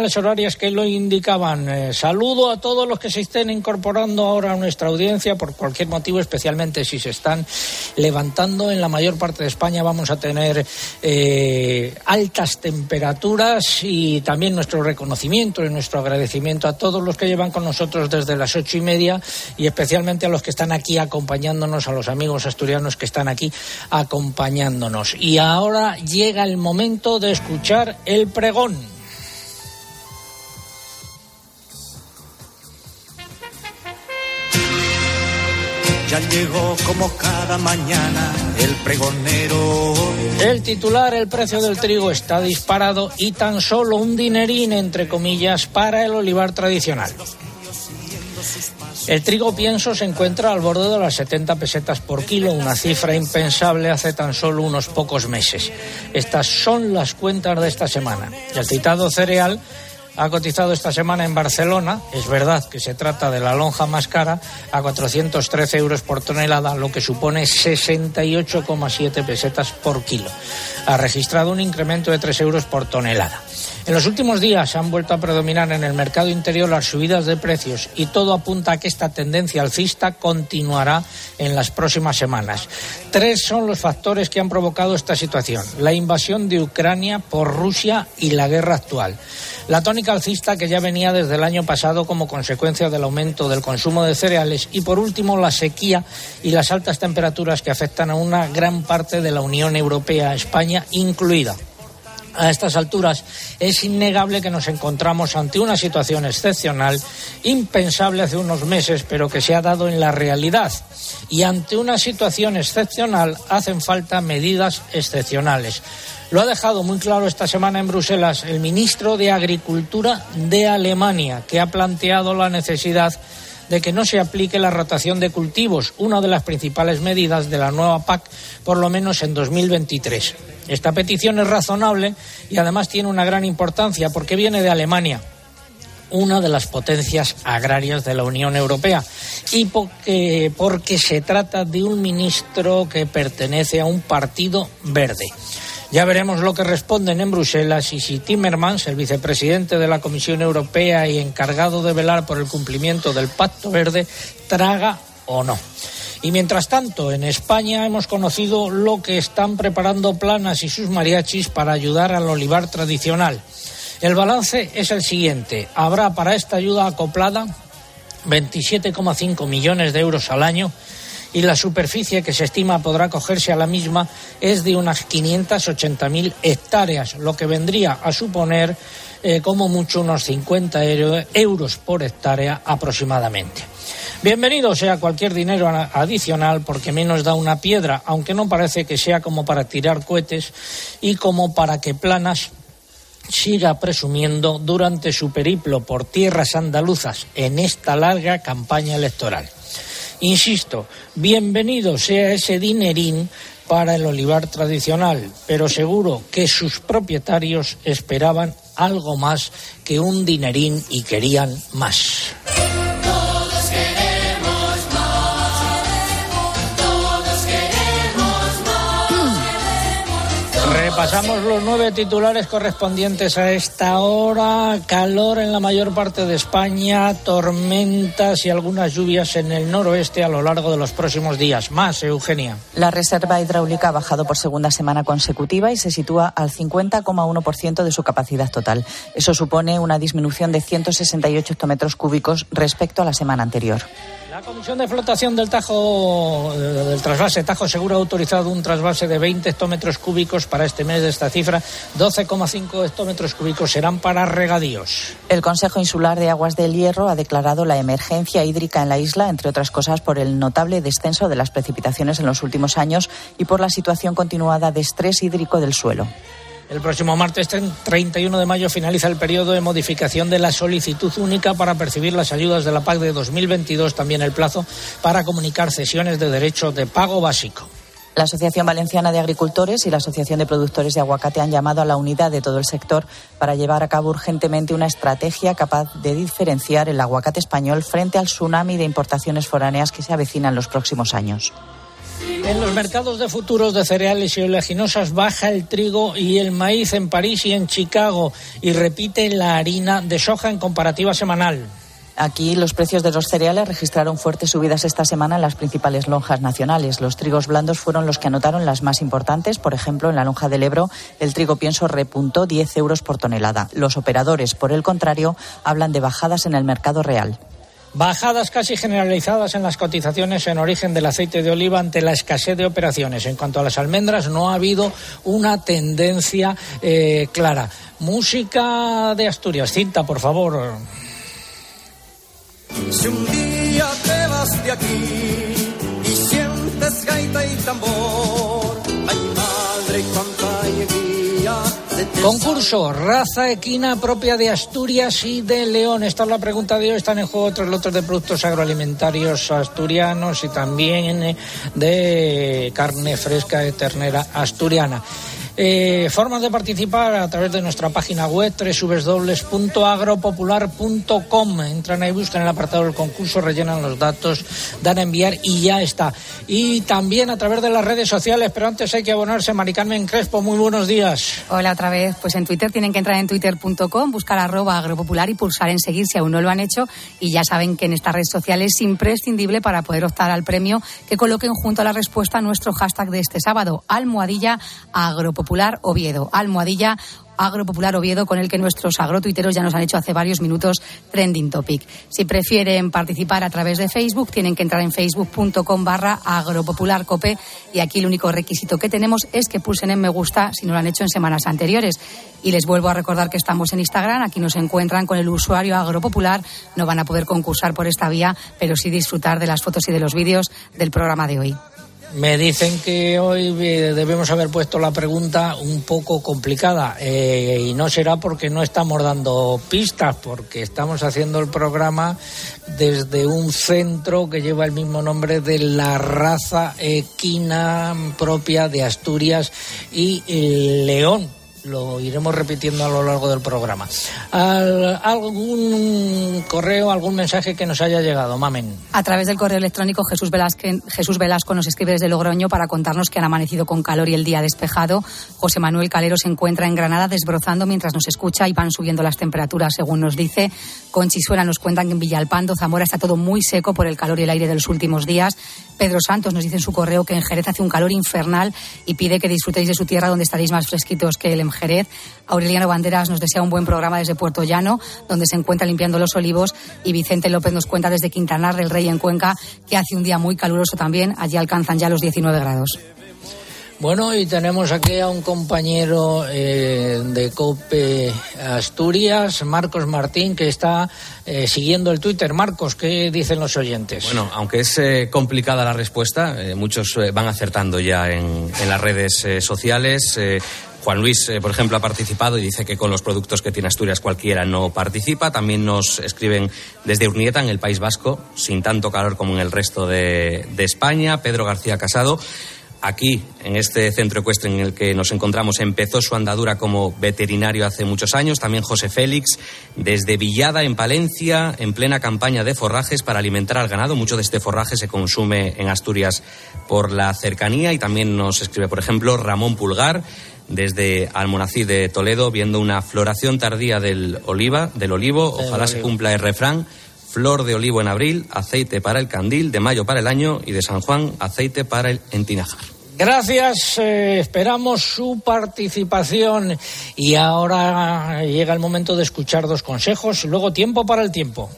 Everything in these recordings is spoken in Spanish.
las horarias que lo indicaban. Eh, saludo a todos los que se estén incorporando ahora a nuestra audiencia por cualquier motivo, especialmente si se están levantando. En la mayor parte de España vamos a tener eh, altas temperaturas y también nuestro reconocimiento y nuestro agradecimiento a todos los que llevan con nosotros desde las ocho y media y especialmente a los que están aquí acompañándonos, a los amigos asturianos que están aquí acompañándonos. Y ahora llega el momento de escuchar el pregón. Ya llegó como cada mañana el pregonero. El titular, el precio del trigo está disparado y tan solo un dinerín, entre comillas, para el olivar tradicional. El trigo pienso se encuentra al borde de las 70 pesetas por kilo, una cifra impensable hace tan solo unos pocos meses. Estas son las cuentas de esta semana. El citado cereal ha cotizado esta semana en Barcelona, es verdad que se trata de la lonja más cara, a 413 euros por tonelada, lo que supone 68,7 pesetas por kilo. Ha registrado un incremento de 3 euros por tonelada. En los últimos días han vuelto a predominar en el mercado interior las subidas de precios y todo apunta a que esta tendencia alcista continuará en las próximas semanas. Tres son los factores que han provocado esta situación. La invasión de Ucrania por Rusia y la guerra actual. La tónica alcista que ya venía desde el año pasado como consecuencia del aumento del consumo de cereales y por último la sequía y las altas temperaturas que afectan a una gran parte de la Unión Europea, España incluida. A estas alturas es innegable que nos encontramos ante una situación excepcional, impensable hace unos meses, pero que se ha dado en la realidad. Y ante una situación excepcional hacen falta medidas excepcionales. Lo ha dejado muy claro esta semana en Bruselas el ministro de Agricultura de Alemania, que ha planteado la necesidad de que no se aplique la rotación de cultivos, una de las principales medidas de la nueva PAC, por lo menos en 2023. Esta petición es razonable y además tiene una gran importancia porque viene de Alemania, una de las potencias agrarias de la Unión Europea y porque, porque se trata de un ministro que pertenece a un partido verde. Ya veremos lo que responden en Bruselas y si Timmermans, el vicepresidente de la Comisión Europea y encargado de velar por el cumplimiento del Pacto Verde, traga o no. Y mientras tanto, en España hemos conocido lo que están preparando Planas y sus mariachis para ayudar al olivar tradicional. El balance es el siguiente. Habrá para esta ayuda acoplada 27,5 millones de euros al año y la superficie que se estima podrá cogerse a la misma es de unas 580.000 hectáreas, lo que vendría a suponer eh, como mucho unos 50 euros por hectárea aproximadamente. Bienvenido sea cualquier dinero adicional porque menos da una piedra, aunque no parece que sea como para tirar cohetes y como para que Planas siga presumiendo durante su periplo por tierras andaluzas en esta larga campaña electoral. Insisto, bienvenido sea ese dinerín para el olivar tradicional, pero seguro que sus propietarios esperaban algo más que un dinerín y querían más. Pasamos los nueve titulares correspondientes a esta hora. Calor en la mayor parte de España, tormentas y algunas lluvias en el noroeste a lo largo de los próximos días. Más, Eugenia. La reserva hidráulica ha bajado por segunda semana consecutiva y se sitúa al 50,1% de su capacidad total. Eso supone una disminución de 168 hectómetros cúbicos respecto a la semana anterior. La Comisión de Flotación del Tajo, eh, del trasvase Tajo Seguro ha autorizado un trasvase de 20 hectómetros cúbicos para este mes de esta cifra. 12,5 hectómetros cúbicos serán para regadíos. El Consejo Insular de Aguas del Hierro ha declarado la emergencia hídrica en la isla, entre otras cosas por el notable descenso de las precipitaciones en los últimos años y por la situación continuada de estrés hídrico del suelo. El próximo martes 31 de mayo finaliza el periodo de modificación de la solicitud única para percibir las ayudas de la PAC de 2022, también el plazo para comunicar cesiones de derecho de pago básico. La Asociación Valenciana de Agricultores y la Asociación de Productores de Aguacate han llamado a la unidad de todo el sector para llevar a cabo urgentemente una estrategia capaz de diferenciar el aguacate español frente al tsunami de importaciones foráneas que se avecina en los próximos años. En los mercados de futuros de cereales y oleaginosas baja el trigo y el maíz en París y en Chicago y repite la harina de soja en comparativa semanal. Aquí los precios de los cereales registraron fuertes subidas esta semana en las principales lonjas nacionales. Los trigos blandos fueron los que anotaron las más importantes. Por ejemplo, en la lonja del Ebro, el trigo pienso repuntó 10 euros por tonelada. Los operadores, por el contrario, hablan de bajadas en el mercado real. Bajadas casi generalizadas en las cotizaciones en origen del aceite de oliva ante la escasez de operaciones. En cuanto a las almendras, no ha habido una tendencia eh, clara. Música de Asturias. Cinta, por favor. Si un día te vas de aquí y sientes gaita y tambor, ay madre, cuánta alegría. Concurso, raza equina propia de Asturias y de León. Esta es la pregunta de hoy. Están en juego otros lotes de productos agroalimentarios asturianos y también eh, de carne fresca de ternera asturiana. Eh, formas de participar a través de nuestra página web www.agropopular.com. Entran ahí, buscan el apartado del concurso, rellenan los datos, dan a enviar y ya está. Y también a través de las redes sociales, pero antes hay que abonarse. Maricarmen Crespo, muy buenos días. Hola otra vez. Pues en Twitter tienen que entrar en twitter.com, buscar arroba agropopular y pulsar en seguir si aún no lo han hecho. Y ya saben que en esta red social es imprescindible para poder optar al premio que coloquen junto a la respuesta nuestro hashtag de este sábado, almohadilla agropopular. Popular Oviedo, almohadilla Agropopular Oviedo, con el que nuestros agrotuiteros ya nos han hecho hace varios minutos trending topic. Si prefieren participar a través de Facebook, tienen que entrar en facebook.com barra agropopularcope y aquí el único requisito que tenemos es que pulsen en me gusta si no lo han hecho en semanas anteriores. Y les vuelvo a recordar que estamos en Instagram, aquí nos encuentran con el usuario agropopular, no van a poder concursar por esta vía, pero sí disfrutar de las fotos y de los vídeos del programa de hoy. Me dicen que hoy eh, debemos haber puesto la pregunta un poco complicada eh, y no será porque no estamos dando pistas, porque estamos haciendo el programa desde un centro que lleva el mismo nombre de la raza equina propia de Asturias y León lo iremos repitiendo a lo largo del programa. ¿Algún correo, algún mensaje que nos haya llegado, Mamen? A través del correo electrónico Jesús, Jesús Velasco nos escribe desde Logroño para contarnos que han amanecido con calor y el día despejado. José Manuel Calero se encuentra en Granada desbrozando mientras nos escucha y van subiendo las temperaturas, según nos dice. Conchisuela nos cuentan que en Villalpando, Zamora, está todo muy seco por el calor y el aire de los últimos días. Pedro Santos nos dice en su correo que en Jerez hace un calor infernal y pide que disfrutéis de su tierra donde estaréis más fresquitos que el Jerez. Aureliano Banderas nos desea un buen programa desde Puerto Llano, donde se encuentra limpiando los olivos. Y Vicente López nos cuenta desde Quintanar del Rey en Cuenca que hace un día muy caluroso también. Allí alcanzan ya los 19 grados. Bueno, y tenemos aquí a un compañero eh, de COPE Asturias, Marcos Martín, que está eh, siguiendo el Twitter. Marcos, ¿qué dicen los oyentes? Bueno, aunque es eh, complicada la respuesta, muchos van acertando ya en, las redes sociales. Juan Luis, por ejemplo, ha participado y dice que con los productos que tiene Asturias cualquiera no participa. También nos escriben desde Urnieta, en el País Vasco, sin tanto calor como en el resto de España. Pedro García Casado aquí, en este centro ecuestre en el que nos encontramos, empezó su andadura como veterinario hace muchos años. También José Félix, desde Villada, en Palencia, en plena campaña de forrajes para alimentar al ganado. Mucho de este forraje se consume en Asturias por la cercanía. Y también nos escribe, por ejemplo, Ramón Pulgar, desde Almonací de Toledo, viendo una floración tardía del oliva, del olivo. Ojalá se cumpla el refrán flor de olivo en abril, aceite para el candil, de mayo para el año y de San Juan, aceite para el entinajar. Gracias, eh, esperamos su participación y ahora llega el momento de escuchar dos consejos, luego tiempo para el tiempo.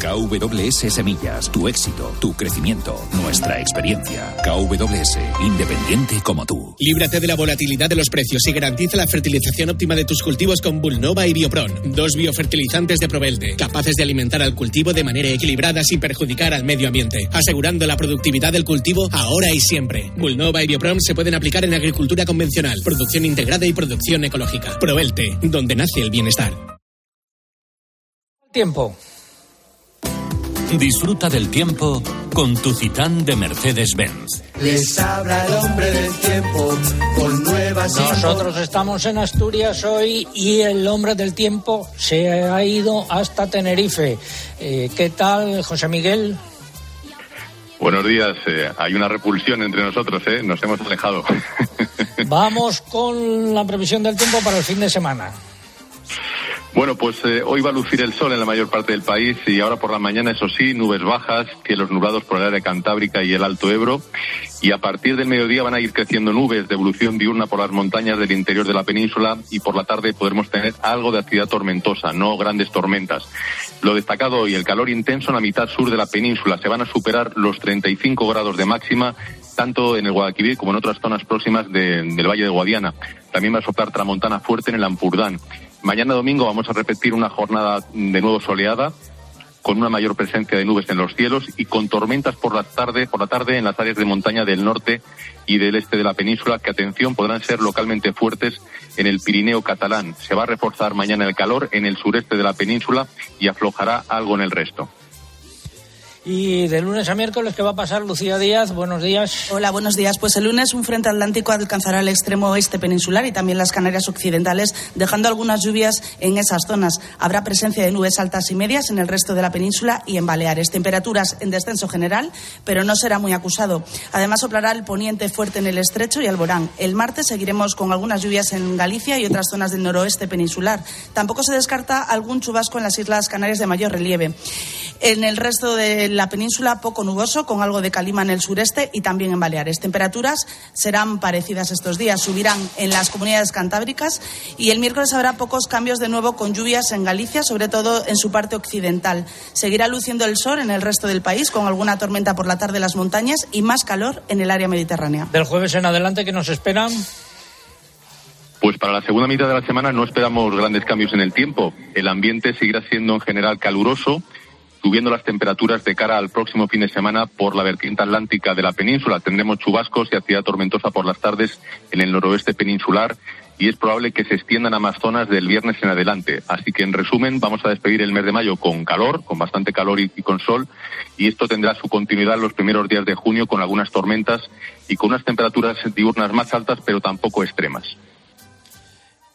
KWS Semillas, tu éxito, tu crecimiento, nuestra experiencia. KWS, independiente como tú. Líbrate de la volatilidad de los precios y garantiza la fertilización óptima de tus cultivos con Bulnova y Biopron, dos biofertilizantes de Provelde, capaces de alimentar al cultivo de manera equilibrada sin perjudicar al medio ambiente, asegurando la productividad del cultivo ahora y siempre. Bulnova y Biopron se pueden aplicar en agricultura convencional, producción integrada y producción ecológica. Provelte, donde nace el bienestar. Tiempo. Disfruta del tiempo con tu Citán de Mercedes-Benz. Les habla el hombre del tiempo con nuevas Nosotros estamos en Asturias hoy y el hombre del tiempo se ha ido hasta Tenerife. Eh, ¿Qué tal, José Miguel? Buenos días. Eh, hay una repulsión entre nosotros, ¿eh? Nos hemos alejado. Vamos con la previsión del tiempo para el fin de semana. Bueno, pues eh, hoy va a lucir el sol en la mayor parte del país y ahora por la mañana, eso sí, nubes bajas, que los nublados por el área cantábrica y el Alto Ebro. Y a partir del mediodía van a ir creciendo nubes de evolución diurna por las montañas del interior de la península y por la tarde podremos tener algo de actividad tormentosa, no grandes tormentas. Lo destacado hoy, el calor intenso en la mitad sur de la península. Se van a superar los 35 grados de máxima tanto en el Guadalquivir como en otras zonas próximas del Valle de Guadiana. También va a soplar tramontana fuerte en el Ampurdán. Mañana domingo vamos a repetir una jornada de nuevo soleada con una mayor presencia de nubes en los cielos y con tormentas por la tarde, por la tarde en las áreas de montaña del norte y del este de la península que atención podrán ser localmente fuertes en el Pirineo catalán. Se va a reforzar mañana el calor en el sureste de la península y aflojará algo en el resto. Y de lunes a miércoles, ¿qué va a pasar, Lucía Díaz? Buenos días. Hola, buenos días. Pues el lunes un frente atlántico alcanzará el extremo oeste peninsular y también las Canarias occidentales, dejando algunas lluvias en esas zonas. Habrá presencia de nubes altas y medias en el resto de la península y en Baleares. Temperaturas en descenso general, pero no será muy acusado. Además, soplará el poniente fuerte en el estrecho y Alborán. El martes seguiremos con algunas lluvias en Galicia y otras zonas del noroeste peninsular. Tampoco se descarta algún chubasco en las Islas Canarias de mayor relieve. En el resto de la península poco nuboso, con algo de calima en el sureste y también en Baleares. Temperaturas serán parecidas estos días, subirán en las comunidades cantábricas y el miércoles habrá pocos cambios de nuevo con lluvias en Galicia, sobre todo en su parte occidental. Seguirá luciendo el sol en el resto del país, con alguna tormenta por la tarde en las montañas y más calor en el área mediterránea. Del jueves en adelante, ¿qué nos esperan? Pues para la segunda mitad de la semana no esperamos grandes cambios en el tiempo. El ambiente seguirá siendo en general caluroso subiendo las temperaturas de cara al próximo fin de semana por la vertiente atlántica de la península. Tendremos chubascos y actividad tormentosa por las tardes en el noroeste peninsular y es probable que se extiendan a más zonas del viernes en adelante. Así que, en resumen, vamos a despedir el mes de mayo con calor, con bastante calor y, con sol, y esto tendrá su continuidad los primeros días de junio con algunas tormentas y con unas temperaturas diurnas más altas, pero tampoco extremas.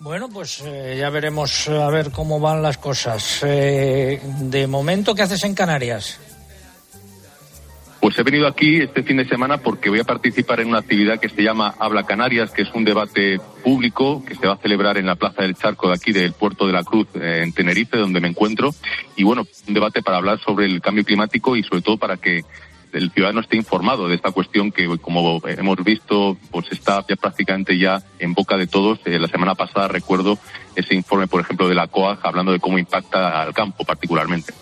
Bueno, pues eh, ya veremos a ver cómo van las cosas. Eh, de momento, ¿qué haces en Canarias? Pues he venido aquí este fin de semana porque voy a participar en una actividad que se llama Habla Canarias, que es un debate público que se va a celebrar en la Plaza del Charco de aquí del Puerto de la Cruz eh, en Tenerife, donde me encuentro. Y bueno, un debate para hablar sobre el cambio climático y sobre todo para que el ciudadano esté informado de esta cuestión que, como hemos visto, pues está ya prácticamente ya en boca de todos. Eh, la semana pasada recuerdo ese informe, por ejemplo, de la COAG hablando de cómo impacta al campo particularmente.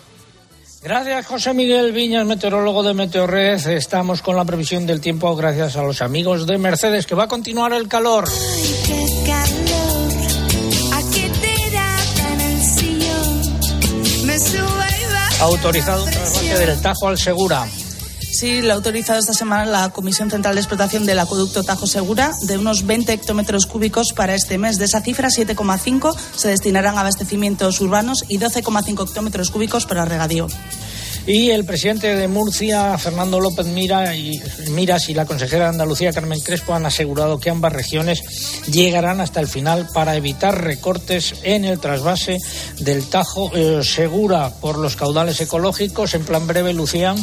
Gracias, José Miguel Viñas, meteorólogo de Meteorred. Estamos con la previsión del tiempo gracias a los amigos de Mercedes, que va a continuar el calor. Autorizado un trasvase del Tajo al Segura. Sí, lo ha autorizado esta semana la Comisión Central de Explotación del Acueducto Tajo Segura de unos 20 hectómetros cúbicos para este mes. De esa cifra, 7,5 se destinarán a abastecimientos urbanos y 12,5 hectómetros cúbicos para regadío. Y el presidente de Murcia, Fernando López Mira y, Miras, y la consejera de Andalucía, Carmen Crespo, han asegurado que ambas regiones llegarán hasta el final para evitar recortes en el trasvase del Tajo eh, Segura por los caudales ecológicos. En plan breve, Lucía.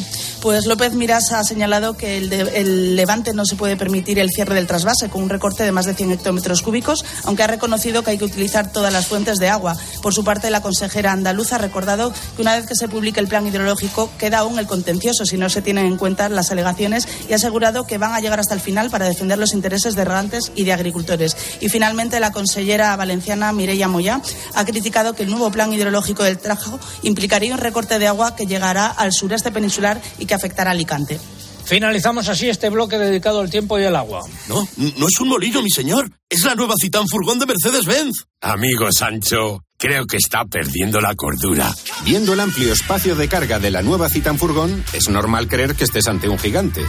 Pues López Miras ha señalado que el, el, Levante no se puede permitir el cierre del trasvase con un recorte de más de 100 hectómetros cúbicos, aunque ha reconocido que hay que utilizar todas las fuentes de agua. Por su parte, la consejera andaluza ha recordado que una vez que se publique el plan hidrológico queda aún el contencioso si no se tienen en cuenta las alegaciones y ha asegurado que van a llegar hasta el final para defender los intereses de regantes y de agricultores. Y finalmente la consellera valenciana Mireia Moya ha criticado que el nuevo plan hidrológico del Trajo implicaría un recorte de agua que llegará al sureste peninsular y que afectará a Alicante. Finalizamos así este bloque dedicado al tiempo y al agua. No, no es un molino, mi señor. Es la nueva Citán Furgón de Mercedes-Benz. Amigo Sancho, creo que está perdiendo la cordura. Viendo el amplio espacio de carga de la nueva Citan Furgón, es normal creer que estés ante un gigante.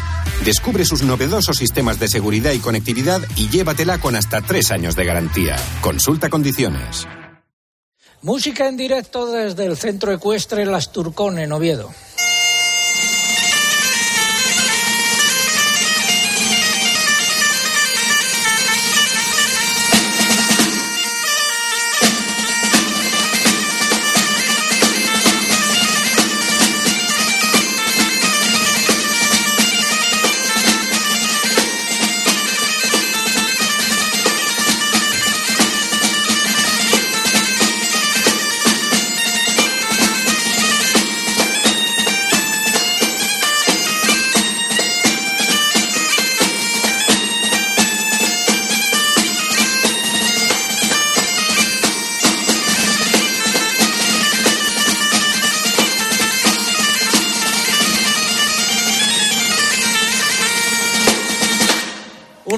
Descubre sus novedosos sistemas de seguridad y conectividad y llévatela con hasta tres años de garantía. Consulta condiciones. Música en directo desde el centro ecuestre Las Turcón en Oviedo.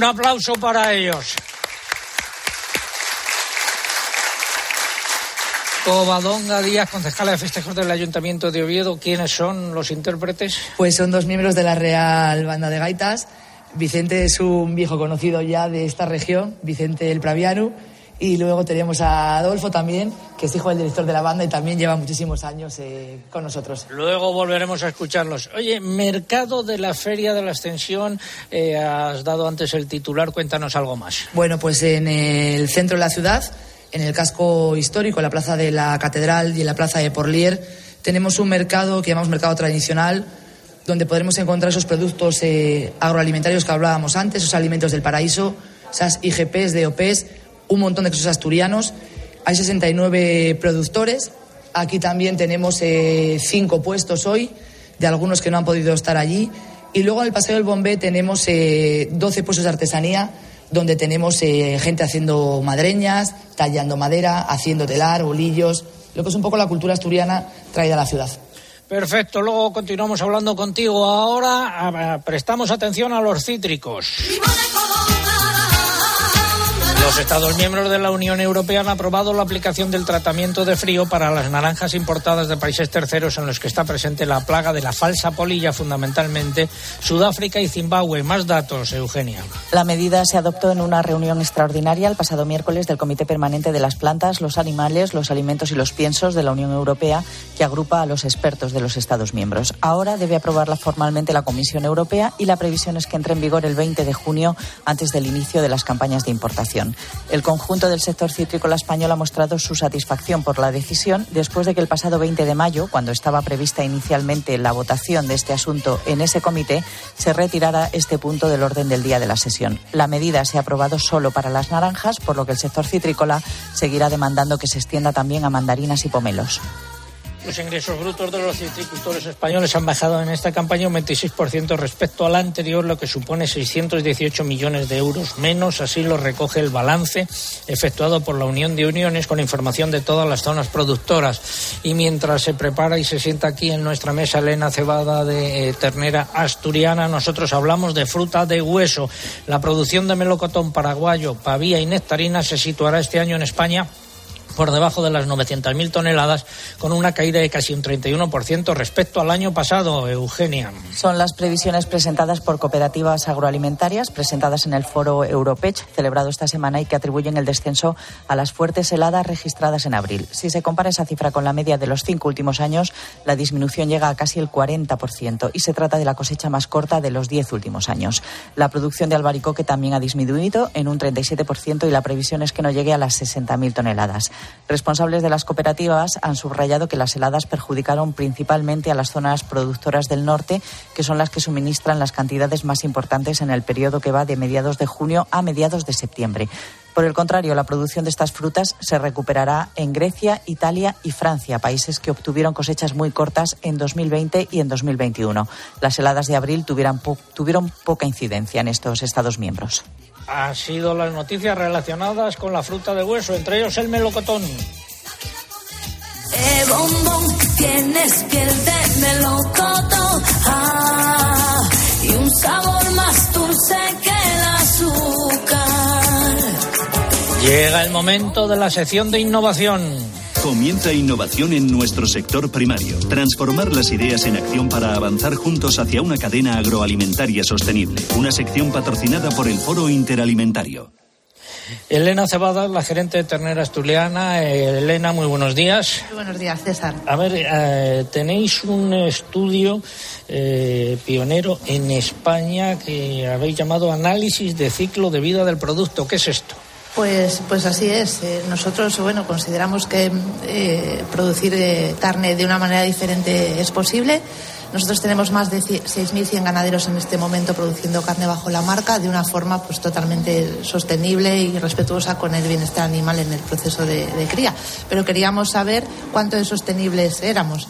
Aplauso para ellos. Covadonga Díaz, concejala de festejos del Ayuntamiento de Oviedo. ¿Quiénes son los intérpretes? Pues son dos miembros de la Real Banda de Gaitas. Vicente es un viejo conocido ya de esta región, Vicente el Praviano. Y luego tenemos a Adolfo también, que es hijo del director de la banda y también lleva muchísimos años eh, con nosotros. Luego volveremos a escucharlos. Oye, mercado de la Feria de la Extensión, eh, has dado antes el titular, cuéntanos algo más. Bueno, pues en el centro de la ciudad en el casco histórico, en la plaza de la Catedral y en la plaza de Porlier, tenemos un mercado que llamamos mercado tradicional, donde podremos encontrar esos productos eh, agroalimentarios que hablábamos antes, esos alimentos del paraíso, esas IGPs, DOPs, un montón de quesos asturianos. Hay 69 productores. Aquí también tenemos eh, cinco puestos hoy, de algunos que no han podido estar allí. Y luego en el Paseo del Bombé tenemos 12 eh, puestos de artesanía donde tenemos eh, gente haciendo madreñas, tallando madera, haciendo telar, bolillos, lo que es un poco la cultura asturiana traída a la ciudad. Perfecto, luego continuamos hablando contigo. Ahora prestamos atención a los cítricos. Los Estados miembros de la Unión Europea han aprobado la aplicación del tratamiento de frío para las naranjas importadas de países terceros en los que está presente la plaga de la falsa polilla, fundamentalmente Sudáfrica y Zimbabue. Más datos, Eugenia. La medida se adoptó en una reunión extraordinaria el pasado miércoles del Comité Permanente de las Plantas, los Animales, los Alimentos y los Piensos de la Unión Europea, que agrupa a los expertos de los Estados miembros. Ahora debe aprobarla formalmente la Comisión Europea y la previsión es que entre en vigor el 20 de junio, antes del inicio de las campañas de importación. El conjunto del sector citrícola español ha mostrado su satisfacción por la decisión después de que el pasado 20 de mayo, cuando estaba prevista inicialmente la votación de este asunto en ese comité, se retirara este punto del orden del día de la sesión. La medida se ha aprobado solo para las naranjas, por lo que el sector citrícola seguirá demandando que se extienda también a mandarinas y pomelos. Los ingresos brutos de los citricultores españoles han bajado en esta campaña un 26% respecto al anterior, lo que supone 618 millones de euros menos. Así lo recoge el balance efectuado por la Unión de Uniones con información de todas las zonas productoras. Y mientras se prepara y se sienta aquí en nuestra mesa Elena Cebada de eh, ternera asturiana, nosotros hablamos de fruta de hueso. La producción de melocotón paraguayo, pavía y nectarina se situará este año en España por debajo de las 900.000 toneladas, con una caída de casi un 31% respecto al año pasado, Eugenia. Son las previsiones presentadas por cooperativas agroalimentarias, presentadas en el foro Europech, celebrado esta semana y que atribuyen el descenso a las fuertes heladas registradas en abril. Si se compara esa cifra con la media de los cinco últimos años, la disminución llega a casi el 40% y se trata de la cosecha más corta de los diez últimos años. La producción de albaricoque también ha disminuido en un 37% y la previsión es que no llegue a las 60.000 toneladas. Responsables de las cooperativas han subrayado que las heladas perjudicaron principalmente a las zonas productoras del norte, que son las que suministran las cantidades más importantes en el periodo que va de mediados de junio a mediados de septiembre. Por el contrario, la producción de estas frutas se recuperará en Grecia, Italia y Francia, países que obtuvieron cosechas muy cortas en 2020 y en 2021. Las heladas de abril tuvieron, tuvieron poca incidencia en estos Estados miembros han sido las noticias relacionadas con la fruta de hueso, entre ellos el melocotón. Eh, bombón, tienes piel de melocotón ah, y un sabor más dulce que el azúcar. Llega el momento de la sección de innovación. Comienza innovación en nuestro sector primario. Transformar las ideas en acción para avanzar juntos hacia una cadena agroalimentaria sostenible. Una sección patrocinada por el Foro Interalimentario. Elena Cebada, la gerente de Ternera Asturiana. Eh, Elena, muy buenos días. Muy buenos días, César. A ver, eh, tenéis un estudio eh, pionero en España que habéis llamado Análisis de Ciclo de Vida del Producto. ¿Qué es esto? Pues, pues así es. Eh, nosotros, bueno, consideramos que eh, producir eh, carne de una manera diferente es posible. Nosotros tenemos más de 6.100 ganaderos en este momento produciendo carne bajo la marca de una forma pues totalmente sostenible y respetuosa con el bienestar animal en el proceso de, cría. Pero queríamos saber cuánto de sostenibles éramos.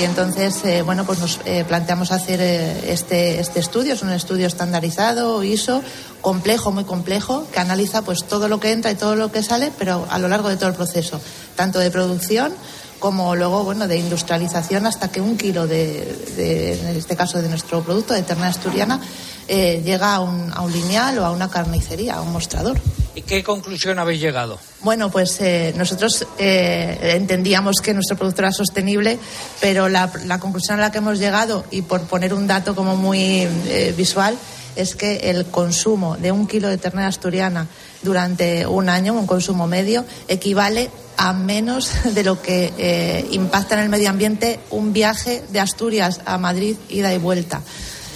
Y entonces, bueno, pues nos planteamos hacer este, este estudio. Es un estudio estandarizado, ISO, complejo, muy complejo, que analiza pues todo lo que entra y todo lo que sale, pero a lo largo de todo el proceso, tanto de producción como luego bueno de industrialización hasta que un kilo de, en este caso de nuestro producto de ternera asturiana eh, llega a un, a un lineal o a una carnicería, a un mostrador. ¿Y qué conclusión habéis llegado? Bueno, pues eh, nosotros eh, entendíamos que nuestro producto era sostenible, pero la, la conclusión a la que hemos llegado, y por poner un dato como muy eh, visual, es que el consumo de un kilo de ternera asturiana durante un año, un consumo medio, equivale a menos de lo que eh, impacta en el medio ambiente un viaje de Asturias a Madrid ida y vuelta.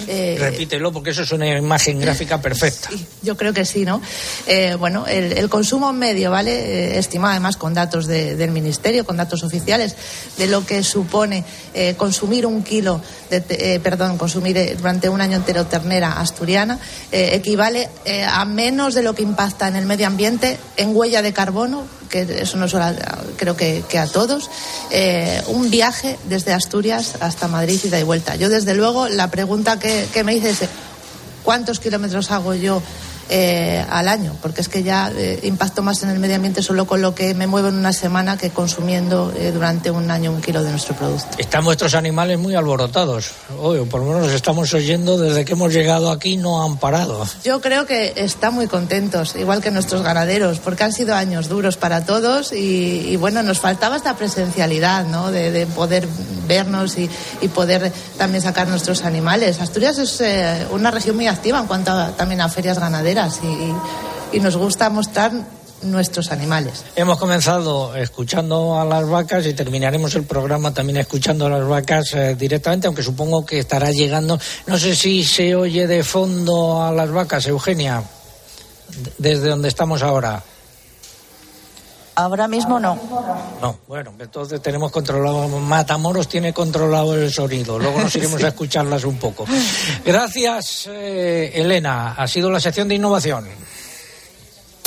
Eh, Repítelo porque eso es una imagen gráfica perfecta. yo creo que sí, ¿no? Eh, bueno, el, el consumo medio, ¿vale? Eh, estimado además con datos de- del Ministerio, con datos oficiales, de lo que supone consumir un kilo, de, perdón, consumir durante un año entero ternera asturiana, equivale a menos de lo que impacta en el medio ambiente en huella de carbono, que eso nos suena, creo que, a todos, eh, un viaje desde Asturias hasta Madrid y vuelta. Yo, desde luego, la pregunta que, que me hice es cuántos kilómetros hago yo eh, al año, porque es que ya eh, impacto más en el medio ambiente solo con lo que me muevo en una semana que consumiendo eh, durante un año un kilo de nuestro producto. Están vuestros animales muy alborotados. Oye, por lo menos estamos oyendo desde que hemos llegado aquí, no han parado. Yo creo que están muy contentos, igual que nuestros ganaderos, porque han sido años duros para todos y, y bueno, nos faltaba esta presencialidad, ¿no? De, de poder vernos y, y poder también sacar nuestros animales. Asturias es una región muy activa en cuanto a- también a ferias ganaderas y, nos gusta mostrar nuestros animales. Hemos comenzado escuchando a las vacas y terminaremos el programa también escuchando a las vacas eh, directamente, aunque supongo que estará llegando. No sé si se oye de fondo a las vacas, Eugenia, desde donde estamos ahora. Ahora mismo no. No, bueno, entonces tenemos controlado, Matamoros tiene controlado el sonido, luego nos iremos a escucharlas un poco. Gracias, eh, Elena, ha sido la sección de innovación.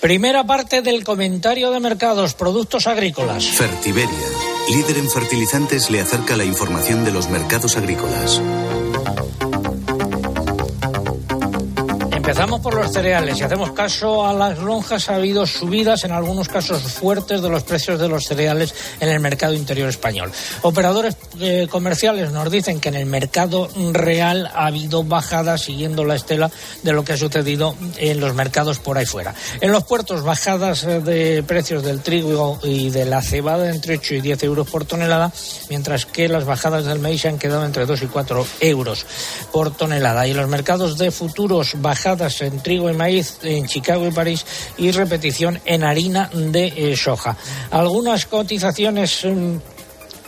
Primera parte del comentario de mercados, productos agrícolas. Fertiberia, líder en fertilizantes, le acerca la información de los mercados agrícolas. Empezamos por los cereales. Si hacemos caso a las lonjas, ha habido subidas, en algunos casos fuertes, de los precios de los cereales en el mercado interior español. Operadores eh, comerciales nos dicen que en el mercado real ha habido bajadas siguiendo la estela de lo que ha sucedido en los mercados por ahí fuera. En los puertos, bajadas eh, de precios del trigo y de la cebada entre 8 y 10 euros por tonelada, mientras que las bajadas del maíz han quedado entre 2 y 4 euros por tonelada. Y los mercados de futuros, bajadas en trigo y maíz en Chicago y París y repetición en harina de eh, soja. Algunas cotizaciones.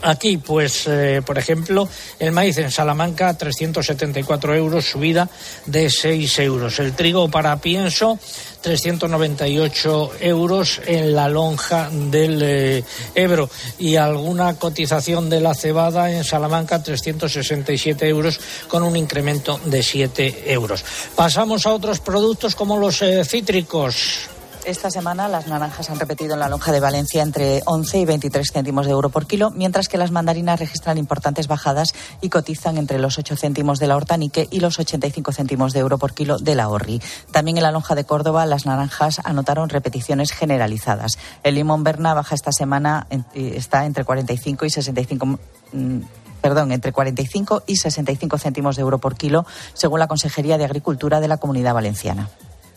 Aquí, pues, eh, por ejemplo, el maíz en Salamanca, 374 euros, subida de 6 euros. El trigo para pienso, 398 euros en la lonja del eh, Ebro. Y alguna cotización de la cebada en Salamanca, 367 euros, con un incremento de 7 euros. Pasamos a otros productos como los eh, cítricos. Esta semana las naranjas han repetido en la lonja de Valencia entre 11 y 23 céntimos de euro por kilo, mientras que las mandarinas registran importantes bajadas y cotizan entre los 8 céntimos de la hortanique y los 85 céntimos de euro por kilo de la horri. También en la lonja de Córdoba las naranjas anotaron repeticiones generalizadas. El limón Berna baja esta semana, está entre 45 y 65 mm, perdón, entre 45 y 65 céntimos de euro por kilo, según la Consejería de Agricultura de la Comunidad Valenciana.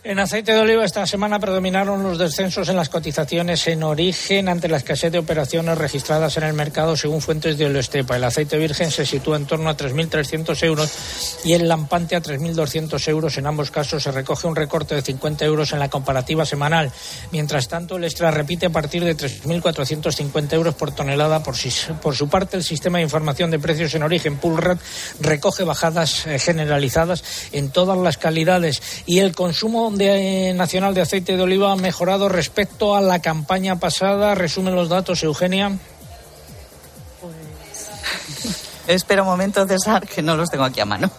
En aceite de oliva esta semana predominaron los descensos en las cotizaciones en origen ante la escasez de operaciones registradas en el mercado según fuentes de Oloestepa. El aceite virgen se sitúa en torno a 3.300 euros y el lampante a 3.200 euros. En ambos casos se recoge un recorte de 50 euros en la comparativa semanal. Mientras tanto, el extra repite a partir de 3.450 euros por tonelada. Por, por su parte, el sistema de información de precios en origen Pulrat recoge bajadas eh, generalizadas en todas las calidades y el consumo de, eh, nacional de aceite de oliva ha mejorado respecto a la campaña pasada. Resumen los datos, Eugenia. Espera un momento, César, que no los tengo aquí a mano.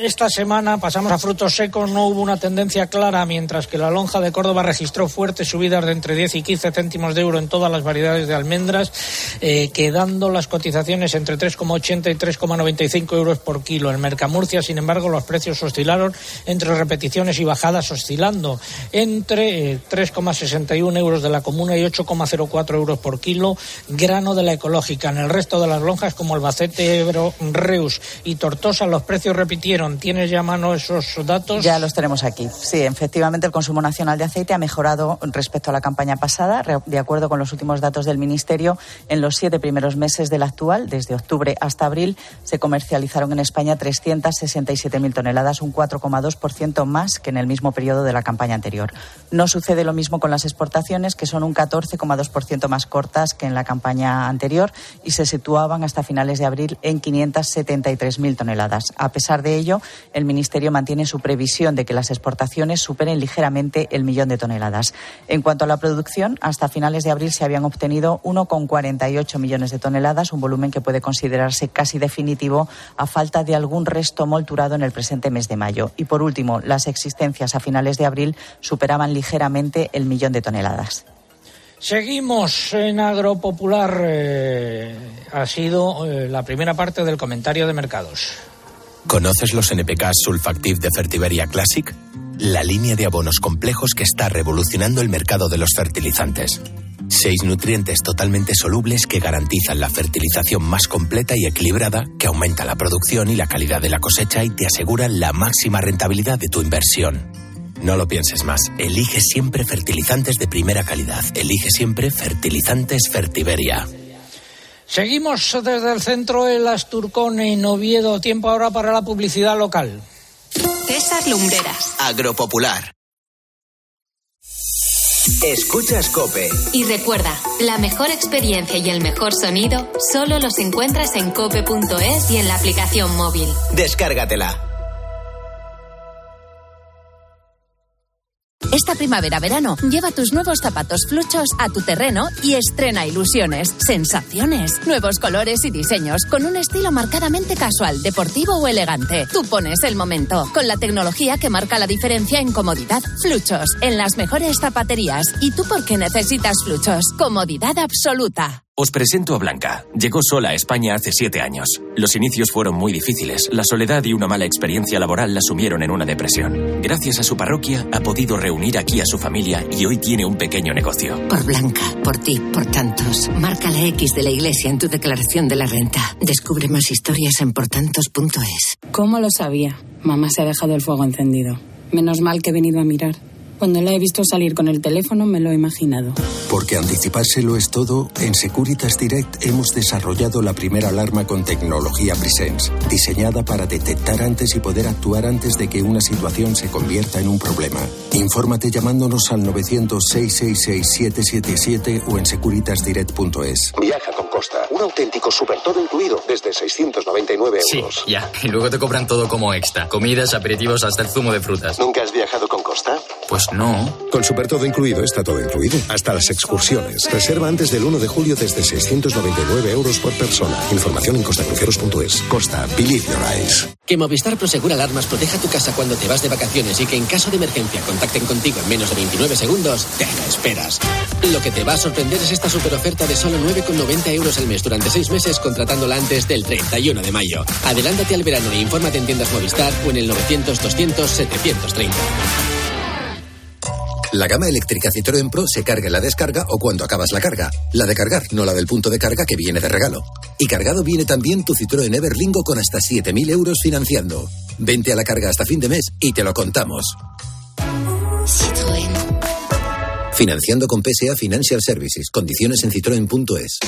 Esta semana pasamos a frutos secos, no hubo una tendencia clara, mientras que la lonja de Córdoba registró fuertes subidas de entre 10 y 15 céntimos de euro en todas las variedades de almendras, eh, quedando las cotizaciones entre 3,80 y 3,95 euros por kilo. En Mercamurcia, sin embargo, los precios oscilaron entre repeticiones y bajadas, oscilando entre 3,61 euros de la comuna y 8,04 euros por kilo, grano de la ecológica. En el resto de las lonjas, como Albacete, Ebro, Reus y Tortosa, los precios repitieron. ¿Tienes ya a mano esos datos? Ya los tenemos aquí. Sí, efectivamente, el consumo nacional de aceite ha mejorado respecto a la campaña pasada, de acuerdo con los últimos datos del Ministerio. En los siete primeros meses del actual, desde octubre hasta abril, se comercializaron en España 367.000 toneladas, un 4,2% más que en el mismo periodo de la campaña anterior. No sucede lo mismo con las exportaciones, que son un 14,2% más cortas que en la campaña anterior y se situaban hasta finales de abril en 573.000 toneladas. A pesar de ello, el Ministerio mantiene su previsión de que las exportaciones superen ligeramente el millón de toneladas. En cuanto a la producción, hasta finales de abril se habían obtenido 1,48 millones de toneladas, un volumen que puede considerarse casi definitivo a falta de algún resto molturado en el presente mes de mayo. Y por último, las existencias a finales de abril superaban ligeramente el millón de toneladas. Seguimos en Agropopular. Eh, ha sido eh, la primera parte del comentario de mercados. ¿Conoces los NPK Sulfactive de Fertiberia Classic? La línea de abonos complejos que está revolucionando el mercado de los fertilizantes. Seis nutrientes totalmente solubles que garantizan la fertilización más completa y equilibrada, que aumenta la producción y la calidad de la cosecha y te aseguran la máxima rentabilidad de tu inversión. No lo pienses más. Elige siempre fertilizantes de primera calidad. Elige siempre fertilizantes Fertiberia. Seguimos desde el centro de las Turcone en Oviedo. Tiempo ahora para la publicidad local. César Lumbreras. Agropopular. Escuchas Cope. Y recuerda, la mejor experiencia y el mejor sonido solo los encuentras en cope.es y en la aplicación móvil. Descárgatela. Esta primavera-verano, lleva tus nuevos zapatos fluchos a tu terreno y estrena ilusiones, sensaciones, nuevos colores y diseños con un estilo marcadamente casual, deportivo o elegante. Tú pones el momento con la tecnología que marca la diferencia en comodidad. Fluchos, en las mejores zapaterías. ¿Y tú por qué necesitas fluchos? Comodidad absoluta. Os presento a Blanca. Llegó sola a España hace siete años. Los inicios fueron muy difíciles. La soledad y una mala experiencia laboral la sumieron en una depresión. Gracias a su parroquia ha podido reunir aquí a su familia y hoy tiene un pequeño negocio. Por Blanca, por ti, por tantos. Marca la X de la iglesia en tu declaración de la renta. Descubre más historias en portantos.es. ¿Cómo lo sabía? Mamá se ha dejado el fuego encendido. Menos mal que he venido a mirar. Cuando la he visto salir con el teléfono me lo he imaginado. Porque anticipárselo es todo, en Securitas Direct hemos desarrollado la primera alarma con tecnología Presence, diseñada para detectar antes y poder actuar antes de que una situación se convierta en un problema. Infórmate llamándonos al 900-666-777 o en securitasdirect.es. Viaja con Costa, un auténtico super todo incluido desde 699 euros. Sí, ya. Y luego te cobran todo como extra. Comidas, aperitivos, hasta el zumo de frutas. ¿Nunca has viajado con Costa? Pues no. Con Super Todo Incluido está todo incluido. Hasta las excursiones. Reserva antes del 1 de julio desde 699 euros por persona. Información en costacruceros.es. Costa, believe your eyes. Que Movistar Prosegura Alarmas proteja tu casa cuando te vas de vacaciones y que en caso de emergencia contacten contigo en menos de 29 segundos, te la esperas. Lo que te va a sorprender es esta super oferta de solo 9,90 euros al mes durante 6 meses contratándola antes del 31 de mayo. Adelántate al verano e infórmate en tiendas Movistar o en el 900 200 730. La gama eléctrica Citroën Pro se carga en la descarga o cuando acabas la carga. La de cargar, no la del punto de carga que viene de regalo. Y cargado viene también tu Citroën Everlingo con hasta 7.000 euros financiando. Vente a la carga hasta fin de mes y te lo contamos. Citroën. Financiando con PSA Financial Services. Condiciones en citroen.es.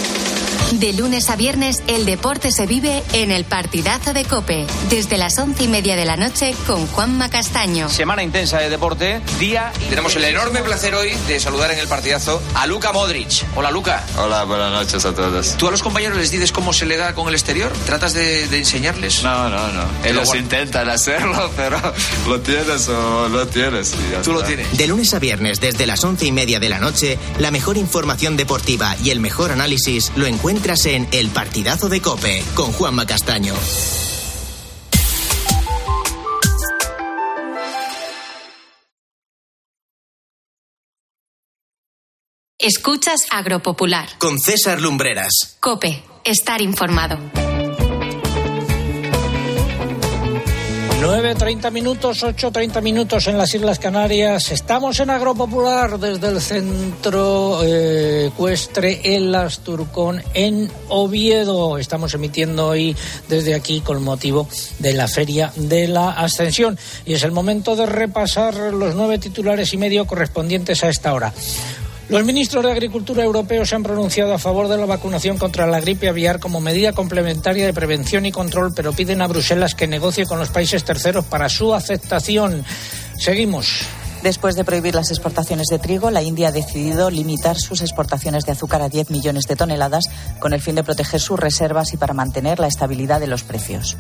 De lunes a viernes, el deporte se vive en el partidazo de Cope. Desde las once y media de la noche con Juanma Castaño. Semana intensa de deporte, día. Tenemos el enorme placer hoy de saludar en el partidazo a Luca Modric. Hola, Luca. Hola, buenas noches a todos. ¿Tú a los compañeros les dices cómo se le da con el exterior? ¿Tratas de, de enseñarles? No, no, no. Ellos intentan hacerlo, pero lo tienes o lo tienes. y ya Tú lo tienes. De lunes a viernes desde las once y media de la noche, la mejor información deportiva y el mejor análisis lo encuentras encuentras en El Partidazo de Cope con Juanma Castaño. Escuchas Agropopular. Con César Lumbreras. Cope, estar informado. 9.30 minutos, 8.30 minutos en las Islas Canarias. Estamos en Agropopular desde el centro eh, ecuestre El Asturcón en Oviedo. Estamos emitiendo hoy desde aquí con motivo de la Feria de la Ascensión. Y es el momento de repasar los nueve titulares y medio correspondientes a esta hora. Los ministros de Agricultura europeos se han pronunciado a favor de la vacunación contra la gripe aviar como medida complementaria de prevención y control, pero piden a Bruselas que negocie con los países terceros para su aceptación. Seguimos. Después de prohibir las exportaciones de trigo, la India ha decidido limitar sus exportaciones de azúcar a 10 millones de toneladas con el fin de proteger sus reservas y para mantener la estabilidad de los precios.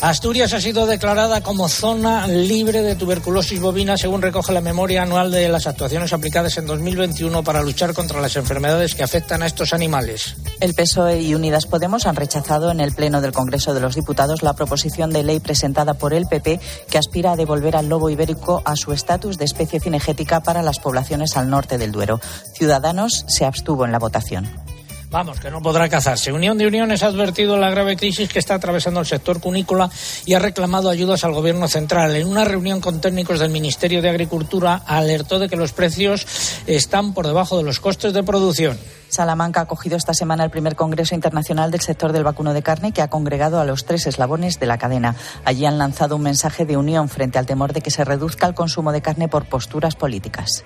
Asturias ha sido declarada como zona libre de tuberculosis bovina, según recoge la memoria anual de las actuaciones aplicadas en 2021 para luchar contra las enfermedades que afectan a estos animales. El PSOE y Unidas Podemos han rechazado en el Pleno del Congreso de los Diputados la proposición de ley presentada por el PP que aspira a devolver al lobo ibérico a su estatus de especie cinegética para las poblaciones al norte del Duero. Ciudadanos se abstuvo en la votación. Vamos, que no podrá cazarse. Unión de Uniones ha advertido la grave crisis que está atravesando el sector cunícola y ha reclamado ayudas al Gobierno central. En una reunión con técnicos del Ministerio de Agricultura alertó de que los precios están por debajo de los costes de producción. Salamanca ha acogido esta semana el primer Congreso Internacional del Sector del Vacuno de Carne que ha congregado a los tres eslabones de la cadena. Allí han lanzado un mensaje de unión frente al temor de que se reduzca el consumo de carne por posturas políticas.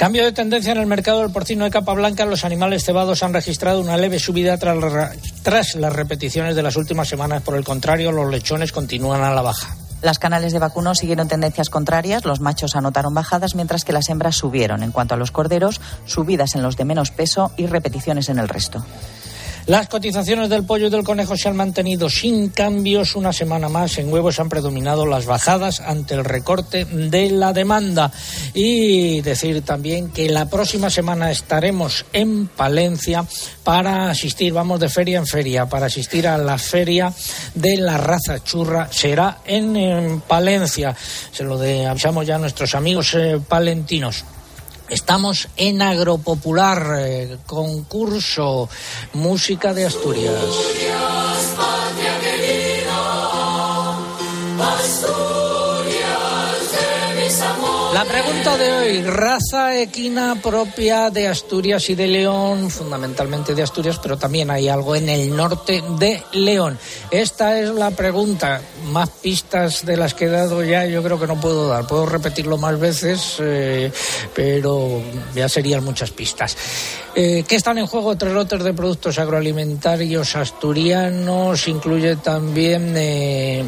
Cambio de tendencia en el mercado del porcino de capa blanca. Los animales cebados han registrado una leve subida tras, las repeticiones de las últimas semanas. Por el contrario, los lechones continúan a la baja. Las canales de vacuno siguieron tendencias contrarias. Los machos anotaron bajadas mientras que las hembras subieron. En cuanto a los corderos, subidas en los de menos peso y repeticiones en el resto. Las cotizaciones del pollo y del conejo se han mantenido sin cambios una semana más. En huevos han predominado las bajadas ante el recorte de la demanda. Y decir también que la próxima semana estaremos en Palencia para asistir, vamos de feria en feria, para asistir a la feria de la raza churra. Será en, en Palencia. Se lo de, avisamos ya a nuestros amigos eh, palentinos. Estamos en Agropopular, eh, concurso Música de Asturias. De hoy, raza equina propia de Asturias y de León, fundamentalmente de Asturias, pero también hay algo en el norte de León. Esta es la pregunta, más pistas de las que he dado ya, yo creo que no puedo dar. Puedo repetirlo más veces, eh, pero ya serían muchas pistas. Eh, ¿Qué están en juego? Tres lotes de productos agroalimentarios asturianos, incluye también... Eh,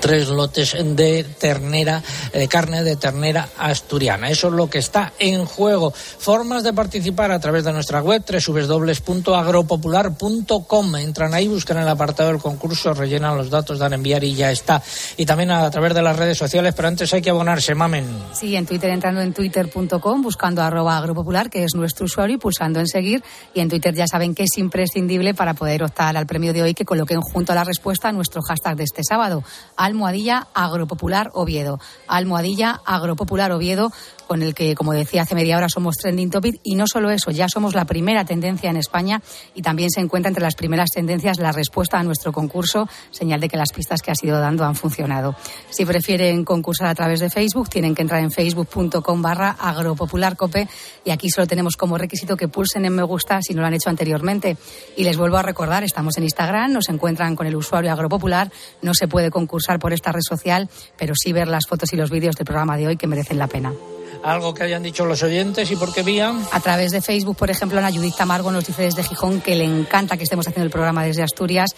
tres lotes de ternera, de carne de ternera asturiana. Eso es lo que está en juego. Formas de participar a través de nuestra web www.agropopular.com. Entran ahí, buscan el apartado del concurso, rellenan los datos, dan enviar y ya está. Y también a través de las redes sociales, pero antes hay que abonarse, mamen. Sí, en Twitter entrando en twitter.com, buscando arroba agropopular, que es nuestro usuario, y pulsando en seguir. Y en Twitter ya saben que es imprescindible para poder optar al premio de hoy que coloquen junto a la respuesta a nuestro hashtag de este sábado Almohadilla Agropopular Oviedo. Almohadilla Agropopular Oviedo con el que, como decía hace media hora, somos trending topic. Y no solo eso, ya somos la primera tendencia en España y también se encuentra entre las primeras tendencias la respuesta a nuestro concurso, señal de que las pistas que ha sido dando han funcionado. Si prefieren concursar a través de Facebook, tienen que entrar en facebook.com barra agropopularcope y aquí solo tenemos como requisito que pulsen en me gusta si no lo han hecho anteriormente. Y les vuelvo a recordar, estamos en Instagram, nos encuentran con el usuario agropopular, no se puede concursar por esta red social, pero sí ver las fotos y los vídeos del programa de hoy que merecen la pena algo que hayan dicho los oyentes y por qué vían. A través de Facebook, por ejemplo, Ana Judith Tamargo nos dice desde Gijón que le encanta que estemos haciendo el programa desde Asturias.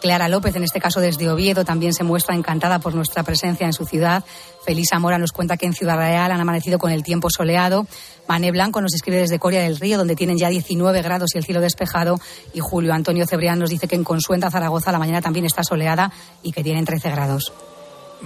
Clara López, en este caso desde Oviedo, también se muestra encantada por nuestra presencia en su ciudad. Felisa Mora nos cuenta que en Ciudad Real han amanecido con el tiempo soleado. Mané Blanco nos escribe desde Coria del Río, donde tienen ya 19 grados y el cielo despejado. Y Julio Antonio Cebrián nos dice que en Consuenta, Zaragoza, la mañana también está soleada y que tienen 13 grados.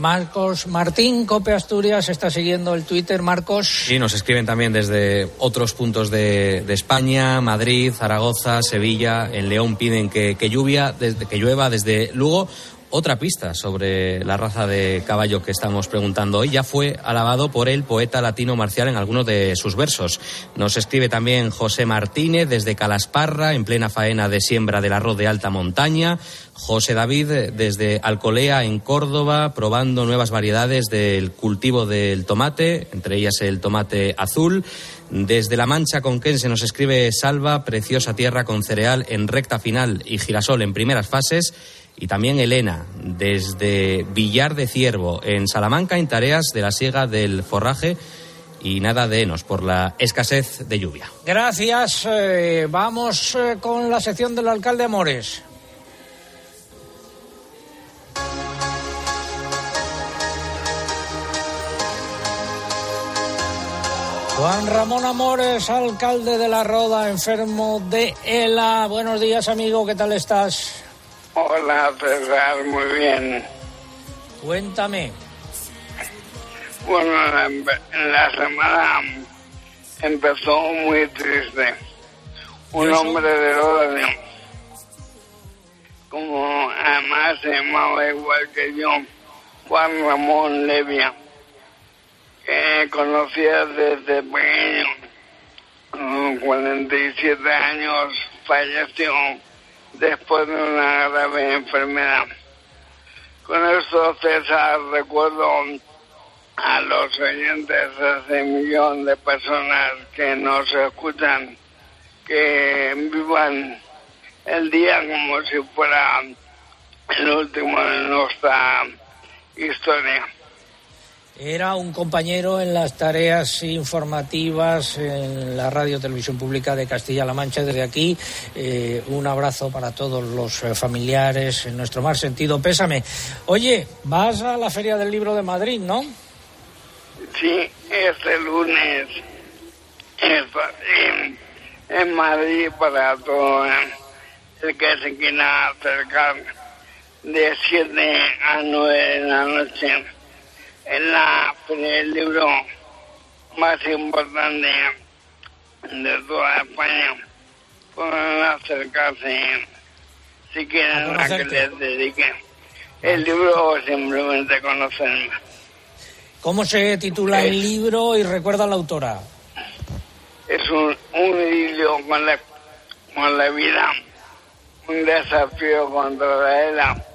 Marcos Martín, Cope Asturias, está siguiendo el Twitter. Marcos. Sí, nos escriben también desde otros puntos de, España, Madrid, Zaragoza, Sevilla. En León piden que, lluvia, desde, que llueva desde Lugo. Otra pista sobre la raza de caballo que estamos preguntando hoy. Ya fue alabado por el poeta latino Marcial en algunos de sus versos. Nos escribe también José Martínez desde Calasparra, en plena faena de siembra del arroz de alta montaña. José David desde Alcolea, en Córdoba, probando nuevas variedades del cultivo del tomate, entre ellas el tomate azul. Desde La Mancha Conquense nos escribe Salva, preciosa tierra con cereal en recta final y girasol en primeras fases. Y también Elena, desde Villar de Ciervo, en Salamanca, en tareas de la siega del forraje y nada de enos por la escasez de lluvia. Gracias. Eh, vamos eh, con la sección del alcalde Amores. Juan Ramón Amores, alcalde de La Roda, enfermo de ELA. Buenos días, amigo, ¿qué tal estás? Hola, César, muy bien. Cuéntame. Bueno, la, semana empezó muy triste. Un hombre de Roda, como además se llamaba igual que yo, Juan Ramón Levia que conocía desde pequeño. 47 años falleció después de una grave enfermedad. Con esto, César, recuerdo a los oyentes, a ese millón de personas que nos escuchan, que vivan el día como si fuera el último de nuestra historia. Era un compañero en las tareas informativas en la Radio Televisión Pública de Castilla-La Mancha. Desde aquí, eh, un abrazo para todos los eh, familiares, en nuestro más sentido pésame. Oye, vas a la Feria del Libro de Madrid, ¿no? Sí, este lunes en, en Madrid para todo el que se quiera acercar de 7 a 9 de la noche es la, el libro más importante de toda España. Pueden acercarse si quieren a, que les dedique el libro o simplemente conocerme. ¿Cómo se titula el libro y recuerda a la autora? Es un, un con la, con la vida, un desafío contra la.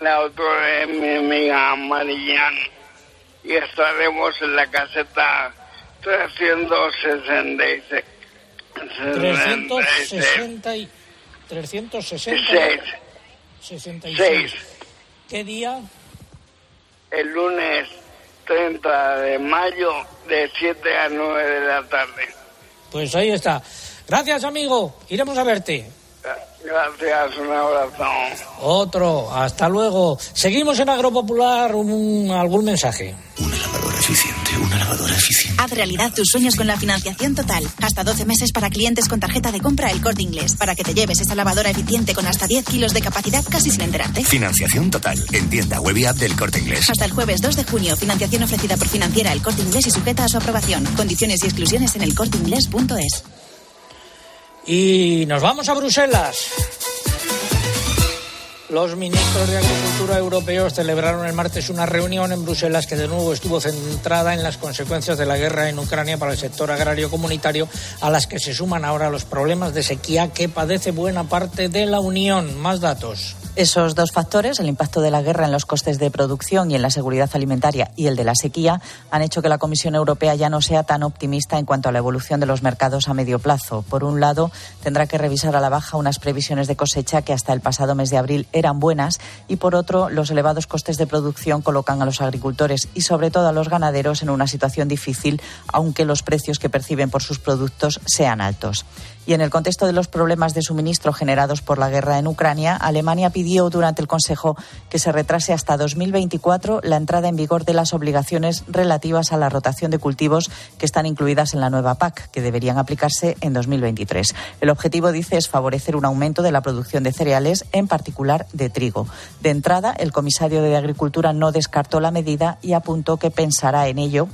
La autora es mi amiga Marillán y estaremos en la caseta 366. 360 y 366. 66. ¿Qué día? El lunes 30 de mayo de 7 a 9 de la tarde. Pues ahí está. Gracias, amigo. Iremos a verte. Gracias, un abrazo. Otro, hasta luego. Seguimos en Agropopular, un, algún mensaje. Una lavadora eficiente, una lavadora eficiente. Haz realidad tus sueños con la financiación total. Hasta 12 meses para clientes con tarjeta de compra El Corte Inglés, para que te lleves esa lavadora eficiente con hasta 10 kilos de capacidad casi sin enterarte. Financiación total, en tienda web y app del Corte Inglés. Hasta el jueves 2 de junio, financiación ofrecida por financiera El Corte Inglés y sujeta a su aprobación. Condiciones y exclusiones en elcorteinglés.es. Y nos vamos a Bruselas. Los ministros de Agricultura europeos celebraron el martes una reunión en Bruselas que de nuevo estuvo centrada en las consecuencias de la guerra en Ucrania para el sector agrario comunitario, a las que se suman ahora los problemas de sequía que padece buena parte de la Unión. Más datos. Esos dos factores, el impacto de la guerra en los costes de producción y en la seguridad alimentaria y el de la sequía, han hecho que la Comisión Europea ya no sea tan optimista en cuanto a la evolución de los mercados a medio plazo. Por un lado, tendrá que revisar a la baja unas previsiones de cosecha que hasta el pasado mes de abril eran buenas y por otro, los elevados costes de producción colocan a los agricultores y sobre todo a los ganaderos en una situación difícil, aunque los precios que perciben por sus productos sean altos. Y en el contexto de los problemas de suministro generados por la guerra en Ucrania, Alemania pidió durante el Consejo que se retrase hasta 2024 la entrada en vigor de las obligaciones relativas a la rotación de cultivos que están incluidas en la nueva PAC, que deberían aplicarse en 2023. El objetivo, dice, es favorecer un aumento de la producción de cereales, en particular de trigo. De entrada, el comisario de Agricultura no descartó la medida y apuntó que pensará en ello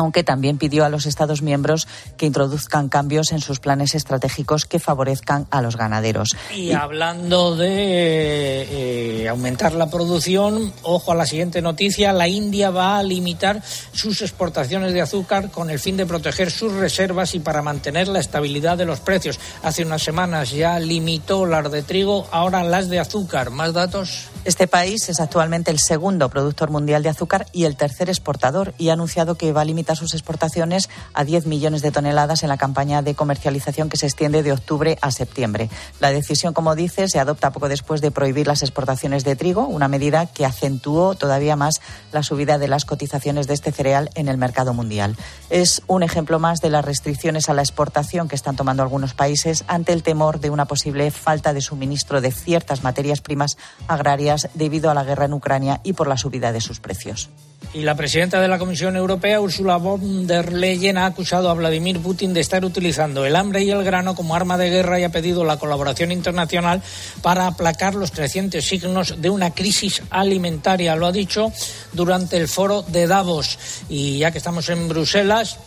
aunque también pidió a los Estados miembros que introduzcan cambios en sus planes estratégicos que favorezcan a los ganaderos. Y, hablando de eh, aumentar la producción, ojo a la siguiente noticia, la India va a limitar sus exportaciones de azúcar con el fin de proteger sus reservas y para mantener la estabilidad de los precios. Hace unas semanas ya limitó las de trigo, ahora las de azúcar. ¿Más datos? Este país es actualmente el segundo productor mundial de azúcar y el tercer exportador y ha anunciado que va a limitar sus exportaciones a 10 millones de toneladas en la campaña de comercialización que se extiende de octubre a septiembre. La decisión, como dice, se adopta poco después de prohibir las exportaciones de trigo, una medida que acentuó todavía más la subida de las cotizaciones de este cereal en el mercado mundial. Es un ejemplo más de las restricciones a la exportación que están tomando algunos países ante el temor de una posible falta de suministro de ciertas materias primas agrarias debido a la guerra en Ucrania y por la subida de sus precios. Y la presidenta de la Comisión Europea, Ursula von der Leyen, ha acusado a Vladimir Putin de estar utilizando el hambre y el grano como arma de guerra y ha pedido la colaboración internacional para aplacar los crecientes signos de una crisis alimentaria. Lo ha dicho durante el foro de Davos. Y ya que estamos en Bruselas,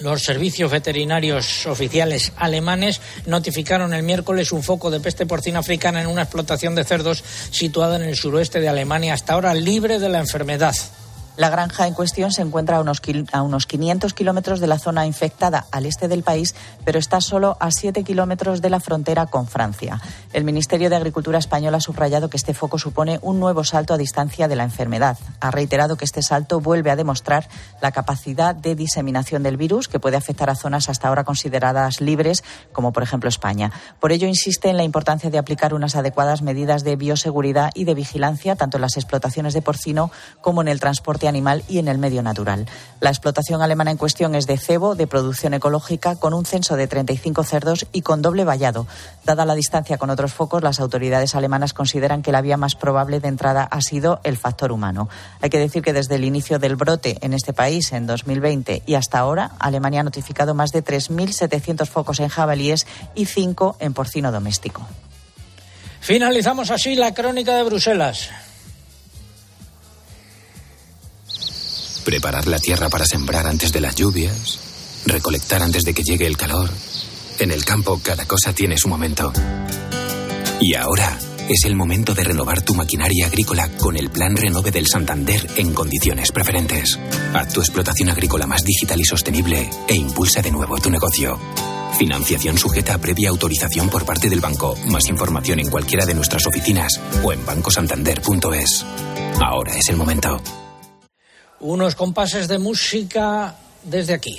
los servicios veterinarios oficiales alemanes notificaron el miércoles un foco de peste porcina africana en una explotación de cerdos situada en el suroeste de Alemania, hasta ahora libre de la enfermedad. La granja en cuestión se encuentra a unos, a unos 500 kilómetros de la zona infectada al este del país, pero está solo a 7 kilómetros de la frontera con Francia. El Ministerio de Agricultura español ha subrayado que este foco supone un nuevo salto a distancia de la enfermedad. Ha reiterado que este salto vuelve a demostrar la capacidad de diseminación del virus que puede afectar a zonas hasta ahora consideradas libres, como por ejemplo España. Por ello insiste en la importancia de aplicar unas adecuadas medidas de bioseguridad y de vigilancia tanto en las explotaciones de porcino como en el transporte animal y en el medio natural. La explotación alemana en cuestión es de cebo, de producción ecológica, con un censo de 35 cerdos y con doble vallado. Dada la distancia con otros focos, las autoridades alemanas consideran que la vía más probable de entrada ha sido el factor humano. Hay que decir que desde el inicio del brote en este país, en 2020 y hasta ahora, Alemania ha notificado más de 3.700 focos en jabalíes y 5 en porcino doméstico. Finalizamos así la crónica de Bruselas. Preparar la tierra para sembrar antes de las lluvias, recolectar antes de que llegue el calor. En el campo cada cosa tiene su momento. Y ahora es el momento de renovar tu maquinaria agrícola con el Plan Renove del Santander en condiciones preferentes. Haz tu explotación agrícola más digital y sostenible e impulsa de nuevo tu negocio. Financiación sujeta a previa autorización por parte del banco. Más información en cualquiera de nuestras oficinas o en bancosantander.es. Ahora es el momento unos compases de música desde aquí.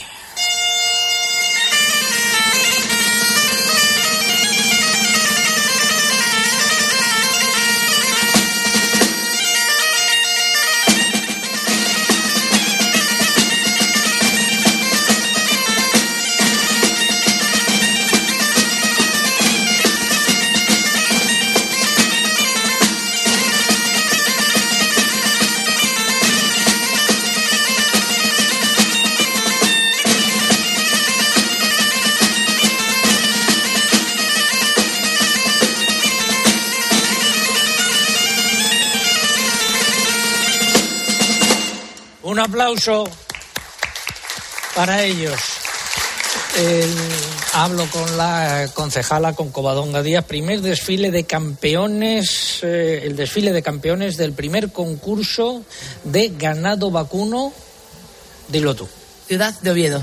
Aplauso para ellos. hablo con la concejala, con Covadonga Díaz, primer desfile de campeones, eh, el desfile de campeones del primer concurso de ganado vacuno. Dilo tú. Ciudad de Oviedo.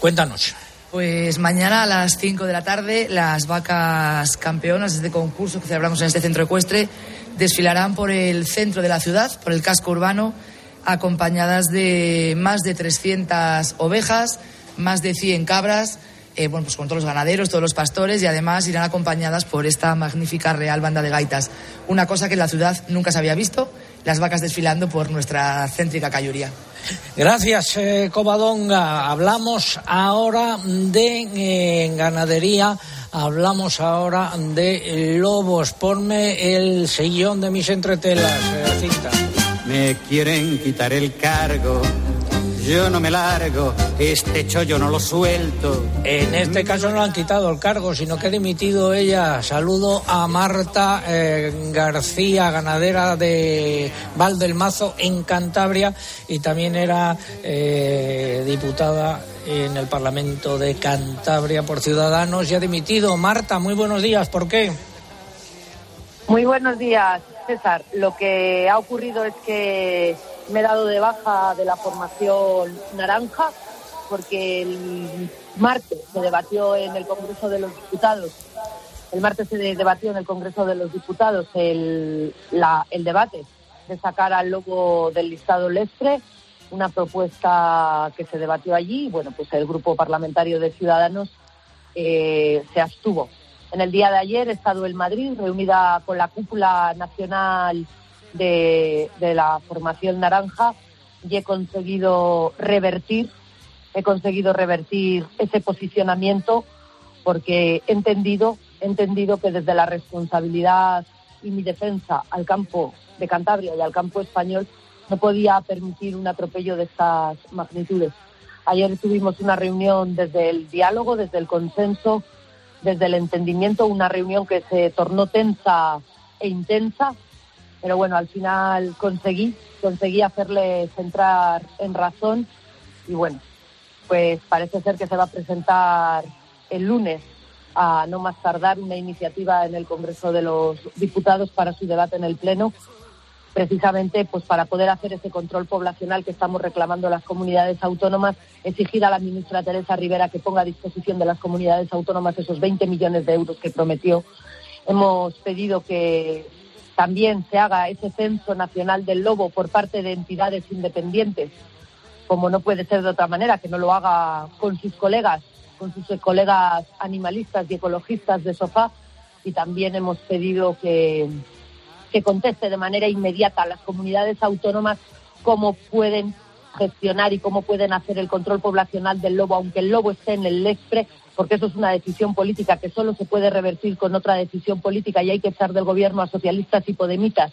Cuéntanos. Pues mañana a las 5 de la tarde las vacas campeonas de este concurso que celebramos en este centro ecuestre desfilarán por el centro de la ciudad, por el casco urbano acompañadas de más de 300 ovejas, más de 100 cabras, eh, bueno, pues con todos los ganaderos, todos los pastores y además irán acompañadas por esta magnífica real banda de gaitas. Una cosa que en la ciudad nunca se había visto, las vacas desfilando por nuestra céntrica cayuría. Gracias, eh, Covadonga. Hablamos ahora de eh, ganadería, hablamos ahora de lobos. Ponme el sillón de mis entretelas, cinta. Me quieren quitar el cargo yo no me largo, este chollo no lo suelto. En este caso no le han quitado el cargo, sino que ha dimitido ella. Saludo a Marta eh, García, ganadera de Valdelmazo en Cantabria y también era eh, diputada en el Parlamento de Cantabria por Ciudadanos y ha dimitido. Marta, muy buenos días. ¿Por qué? Muy buenos días, César. Lo que ha ocurrido es que me he dado de baja de la formación naranja porque el martes se debatió en el Congreso de los Diputados. El martes se debatió en el Congreso de los Diputados el, debate de sacar al logo del listado Lestre, una propuesta que se debatió allí. Bueno, pues el grupo parlamentario de Ciudadanos eh, se abstuvo en el día de ayer he estado en Madrid reunida con la cúpula nacional de, la formación naranja y he conseguido revertir, he conseguido revertir ese posicionamiento porque entendido, he entendido que desde la responsabilidad y mi defensa al campo de Cantabria y al campo español no podía permitir un atropello de estas magnitudes. Ayer tuvimos una reunión desde el diálogo, desde el consenso, desde el entendimiento, una reunión que se tornó tensa e intensa, pero bueno, al final conseguí, conseguí hacerle centrar en razón y bueno, pues parece ser que se va a presentar el lunes a no más tardar una iniciativa en el Congreso de los Diputados para su debate en el Pleno precisamente pues para poder hacer ese control poblacional que estamos reclamando las comunidades autónomas, exigir a la ministra Teresa Rivera que ponga a disposición de las comunidades autónomas esos 20 millones de euros que prometió. Hemos pedido que también se haga ese censo nacional del lobo por parte de entidades independientes, como no puede ser de otra manera, que no lo haga con sus colegas, con sus colegas animalistas y ecologistas de sofá. Y también hemos pedido que que conteste de manera inmediata a las comunidades autónomas cómo pueden gestionar y cómo pueden hacer el control poblacional del lobo, aunque el lobo esté en el LESPRE, porque eso es una decisión política que solo se puede revertir con otra decisión política y hay que echar del gobierno a socialistas y podemitas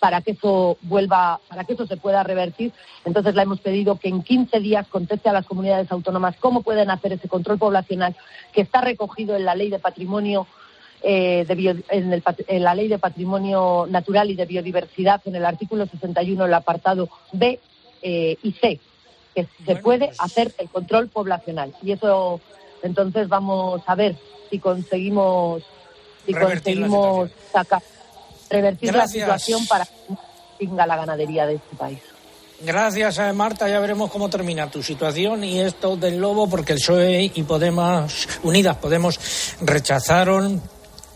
para que eso vuelva, para que eso se pueda revertir. Entonces le hemos pedido que en 15 días conteste a las comunidades autónomas cómo pueden hacer ese control poblacional que está recogido en la ley de patrimonio eh, en, la Ley de Patrimonio Natural y de Biodiversidad, en el artículo 61, el apartado B eh, y C, que se puede pues hacer el control poblacional. Y eso, entonces, vamos a ver si conseguimos, si conseguimos sacar, revertir la situación para que tenga la ganadería de este país. Gracias, eh, Marta. Ya veremos cómo termina tu situación y esto del lobo, porque el PSOE y Podemos, Unidas Podemos, rechazaron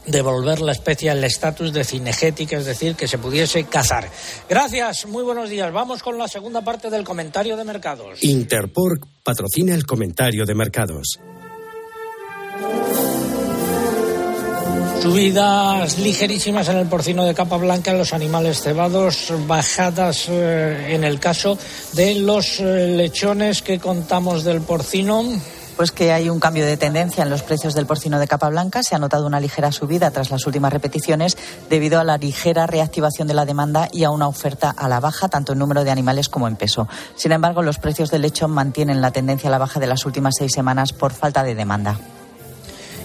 devolver la especie al estatus de cinegética, es decir, que se pudiese cazar. Gracias, muy buenos días. Vamos con la segunda parte del comentario de mercados. Interpork patrocina el comentario de mercados. Subidas ligerísimas en el porcino de capa blanca, en los animales cebados, bajadas eh, en el caso de los eh, lechones que contamos del porcino. Pues que hay un cambio de tendencia en los precios del porcino de capa blanca. Se ha notado una ligera subida tras las últimas repeticiones debido a la ligera reactivación de la demanda y a una oferta a la baja, tanto en número de animales como en peso. Sin embargo, los precios del lechón mantienen la tendencia a la baja de las últimas seis semanas por falta de demanda.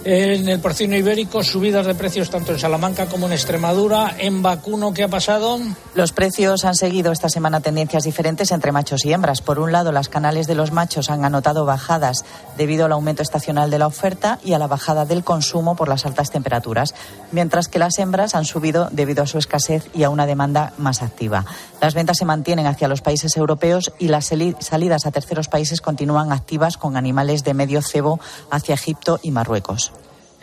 En el porcino ibérico, subidas de precios tanto en Salamanca como en Extremadura. En vacuno, ¿qué ha pasado? Los precios han seguido esta semana tendencias diferentes entre machos y hembras. Por un lado, las canales de los machos han anotado bajadas debido al aumento estacional de la oferta y a la bajada del consumo por las altas temperaturas, mientras que las hembras han subido debido a su escasez y a una demanda más activa. Las ventas se mantienen hacia los países europeos y las salidas a terceros países continúan activas con animales de medio cebo hacia Egipto y Marruecos.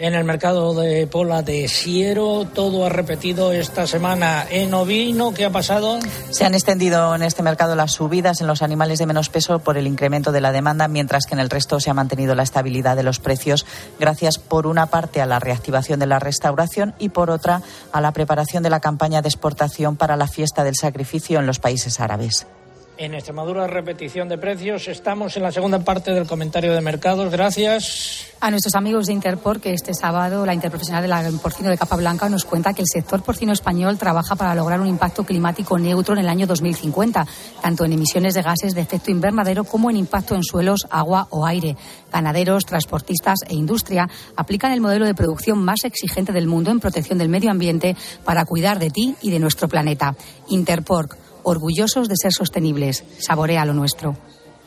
En el mercado de pola de Siero, todo ha repetido esta semana. En ovino, ¿qué ha pasado? Se han extendido en este mercado las subidas en los animales de menos peso por el incremento de la demanda, mientras que en el resto se ha mantenido la estabilidad de los precios, gracias por una parte a la reactivación de la restauración y por otra a la preparación de la campaña de exportación para la fiesta del sacrificio en los países árabes. En Extremadura, repetición de precios. Estamos en la segunda parte del comentario de mercados. Gracias. A nuestros amigos de Interpor, que este sábado la interprofesional de la porcino de capa blanca nos cuenta que el sector porcino español trabaja para lograr un impacto climático neutro en el año 2050, tanto en emisiones de gases de efecto invernadero como en impacto en suelos, agua o aire. Ganaderos, transportistas e industria aplican el modelo de producción más exigente del mundo en protección del medio ambiente para cuidar de ti y de nuestro planeta. Interporc orgullosos de ser sostenibles. Saborea lo nuestro.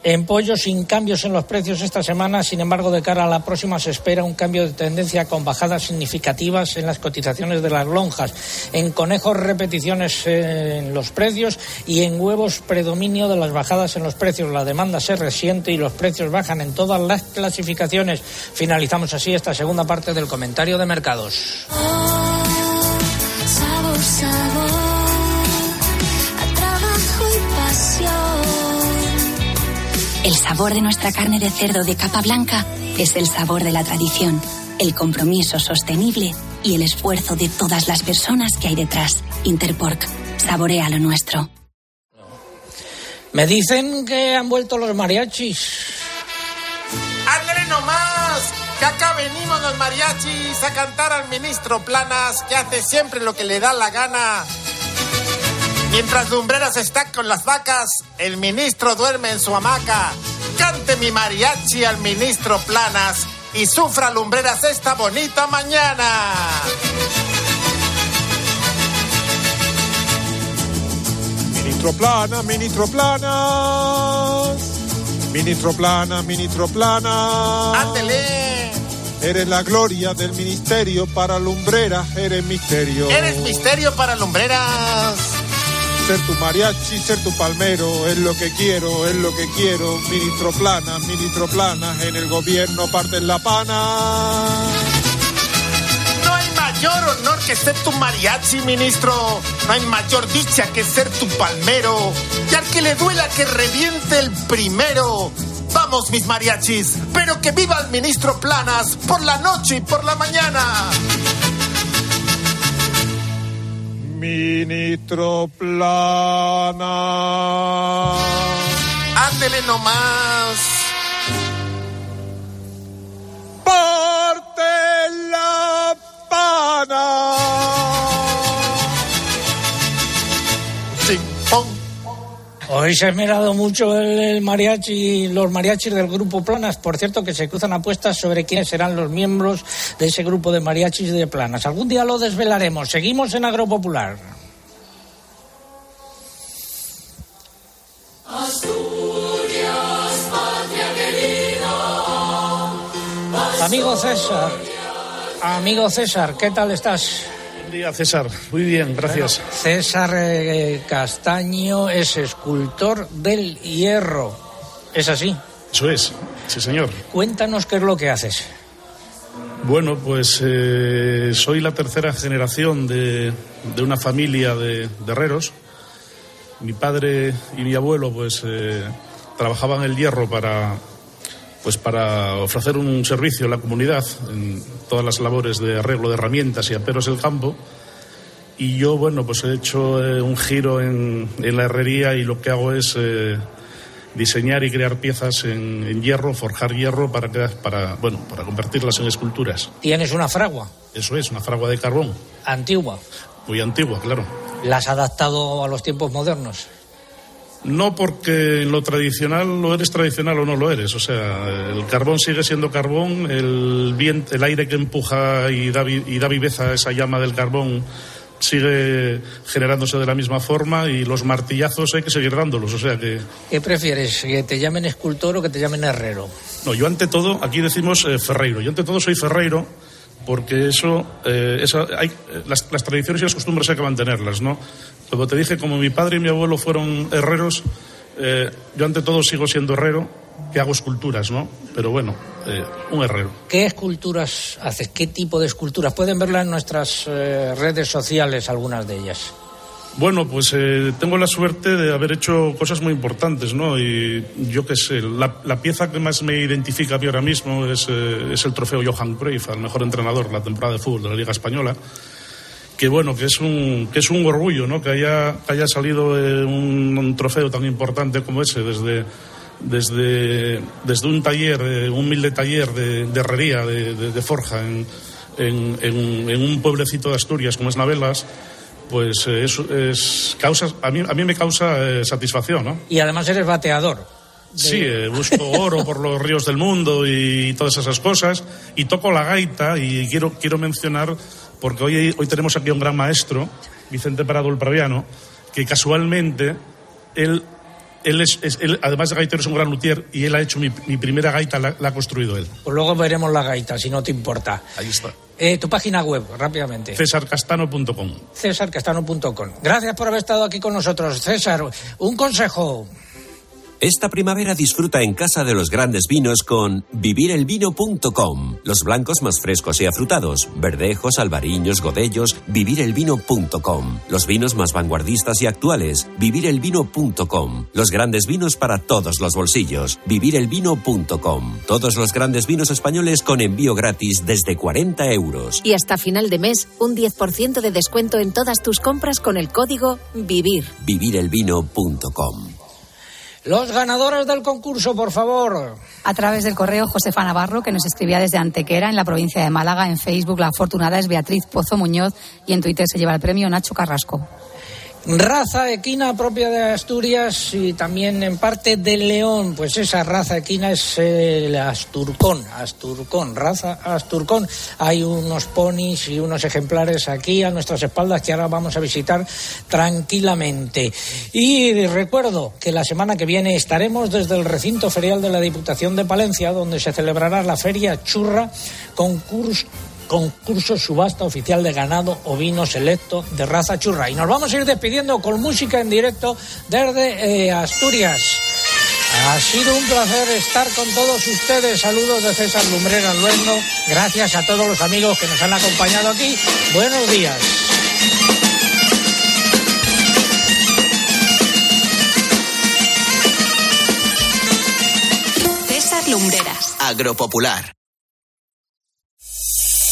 En pollo, sin cambios en los precios esta semana, sin embargo, de cara a la próxima se espera un cambio de tendencia con bajadas significativas en las cotizaciones de las lonjas. En conejos, repeticiones en los precios y en huevos, predominio de las bajadas en los precios. La demanda se resiente y los precios bajan en todas las clasificaciones. Finalizamos así esta segunda parte del comentario de mercados. Sabor de nuestra carne de cerdo de capa blanca es el sabor de la tradición, el compromiso sostenible y el esfuerzo de todas las personas que hay detrás. Interpork, saborea lo nuestro. Me dicen que han vuelto los mariachis. ¡Ándale nomás! Que acá venimos los mariachis a cantar al ministro Planas, que hace siempre lo que le da la gana. Mientras Lumbreras está con las vacas, el ministro duerme en su hamaca. Cante mi mariachi al ministro Planas y sufra Lumbreras esta bonita mañana. Ministro Planas, ministro Planas. Ministro Planas, ministro Planas. ¡Ándele! Eres la gloria del ministerio para Lumbreras, eres misterio. Eres misterio para Lumbreras. Ser tu mariachi, ser tu palmero, es lo que quiero, es lo que quiero. Ministro Plana, ministro Plana, en el gobierno parten la pana. No hay mayor honor que ser tu mariachi, ministro. No hay mayor dicha que ser tu palmero. Y al que le duela que reviente el primero. Vamos, mis mariachis, pero que viva el ministro Planas por la noche y por la mañana. Ministro Plana. Ándele nomás. Hoy se ha esmerado mucho el, el, mariachi, los mariachis del grupo Planas. Por cierto, que se cruzan apuestas sobre quiénes serán los miembros de ese grupo de mariachis de Planas. Algún día lo desvelaremos. Seguimos en Agropopular. Amigo César, amigo César, ¿qué tal estás? Buen día, César. Muy bien, gracias. Bueno, César eh, Castaño es escultor del hierro. ¿Es así? Eso es, sí, señor. Cuéntanos qué es lo que haces. Bueno, pues eh, soy la tercera generación de, de una familia de, de, herreros. Mi padre y mi abuelo, pues, eh, trabajaban el hierro para, pues para ofrecer un servicio a la comunidad en todas las labores de arreglo de herramientas y aperos del campo. Y yo, bueno, pues he hecho eh, un giro en, en, la herrería y lo que hago es eh, diseñar y crear piezas en, en, hierro, forjar hierro para, para, bueno, para convertirlas en esculturas. ¿Tienes una fragua? Eso es, una fragua de carbón. ¿Antigua? Muy antigua, claro. ¿La has adaptado a los tiempos modernos? No porque en lo tradicional lo eres tradicional o no lo eres. O sea, el carbón sigue siendo carbón, el, viento, el aire que empuja y da, y da viveza a esa llama del carbón sigue generándose de la misma forma y los martillazos hay que seguir dándolos. O sea que. ¿Qué prefieres? ¿Que te llamen escultor o que te llamen herrero? No, yo ante todo, aquí decimos eh, ferreiro. Yo ante todo soy ferreiro porque eso, eh, hay, las, las, tradiciones y las costumbres hay que mantenerlas, ¿no? Como te dije, como mi padre y mi abuelo fueron herreros, eh, yo ante todo sigo siendo herrero, que hago esculturas, ¿no? Pero bueno, eh, un herrero. ¿Qué esculturas haces? ¿Qué tipo de esculturas? Pueden verlas en nuestras eh, redes sociales, algunas de ellas. Bueno, pues eh, tengo la suerte de haber hecho cosas muy importantes, ¿no? Y yo qué sé, la, pieza que más me identifica a mí ahora mismo es, eh, es el trofeo Johan Cruyff al mejor entrenador de la temporada de fútbol de la Liga Española, que bueno, que es un, que es un orgullo, ¿no? Que haya, que haya salido eh, un, trofeo tan importante como ese desde, desde, desde un taller, eh, un humilde taller de, de herrería, de, de- de forja, en, en- en un pueblecito de Asturias como es Navelas, pues eh, es, es causa, a, mí, a mí me causa eh, satisfacción, ¿no? Y además eres bateador. Sí, eh, busco oro por los ríos del mundo y todas esas cosas. Y toco la gaita y quiero, quiero mencionar, porque hoy, hoy tenemos aquí a un gran maestro, Vicente Parado el Praviano, que casualmente él, él es, es- él, además de gaitero, es un gran luthier y él ha hecho mi, mi primera gaita, la, la ha construido él. Pues luego veremos la gaita, si no te importa. Ahí está. Eh, tu página web, rápidamente. Cesarcastano.com. cesarcastano.com. Gracias por haber estado aquí con nosotros. César, un consejo. Esta primavera disfruta en casa de los grandes vinos con vivirelvino.com. Los blancos más frescos y afrutados, verdejos, albariños, godellos, vivirelvino.com. Los vinos más vanguardistas y actuales, vivirelvino.com. Los grandes vinos para todos los bolsillos, vivirelvino.com. Todos los grandes vinos españoles con envío gratis desde 40 euros. Y hasta final de mes, un 10% de descuento en todas tus compras con el código VIVIR. vivirelvino.com. Los ganadores del concurso, por favor. A través del correo Josefa Navarro, que nos escribía desde Antequera, en la provincia de Málaga. En Facebook, la afortunada es Beatriz Pozo Muñoz. Y en Twitter se lleva el premio Nacho Carrasco. Raza equina propia de Asturias y también en parte de León. Pues esa raza equina es el Asturcón. Asturcón, raza Asturcón. Hay unos ponis y unos ejemplares aquí a nuestras espaldas que ahora vamos a visitar tranquilamente. Y recuerdo que la semana que viene estaremos desde el recinto ferial de la Diputación de Palencia, donde se celebrará la Feria Churra, concurso concurso subasta oficial de ganado ovino selecto de raza churra. Y nos vamos a ir despidiendo con música en directo desde eh, Asturias. Ha sido un placer estar con todos ustedes. Saludos de César Lumbrera Luengo. Gracias a todos los amigos que nos han acompañado aquí. Buenos días. César Lumbreras. Agropopular.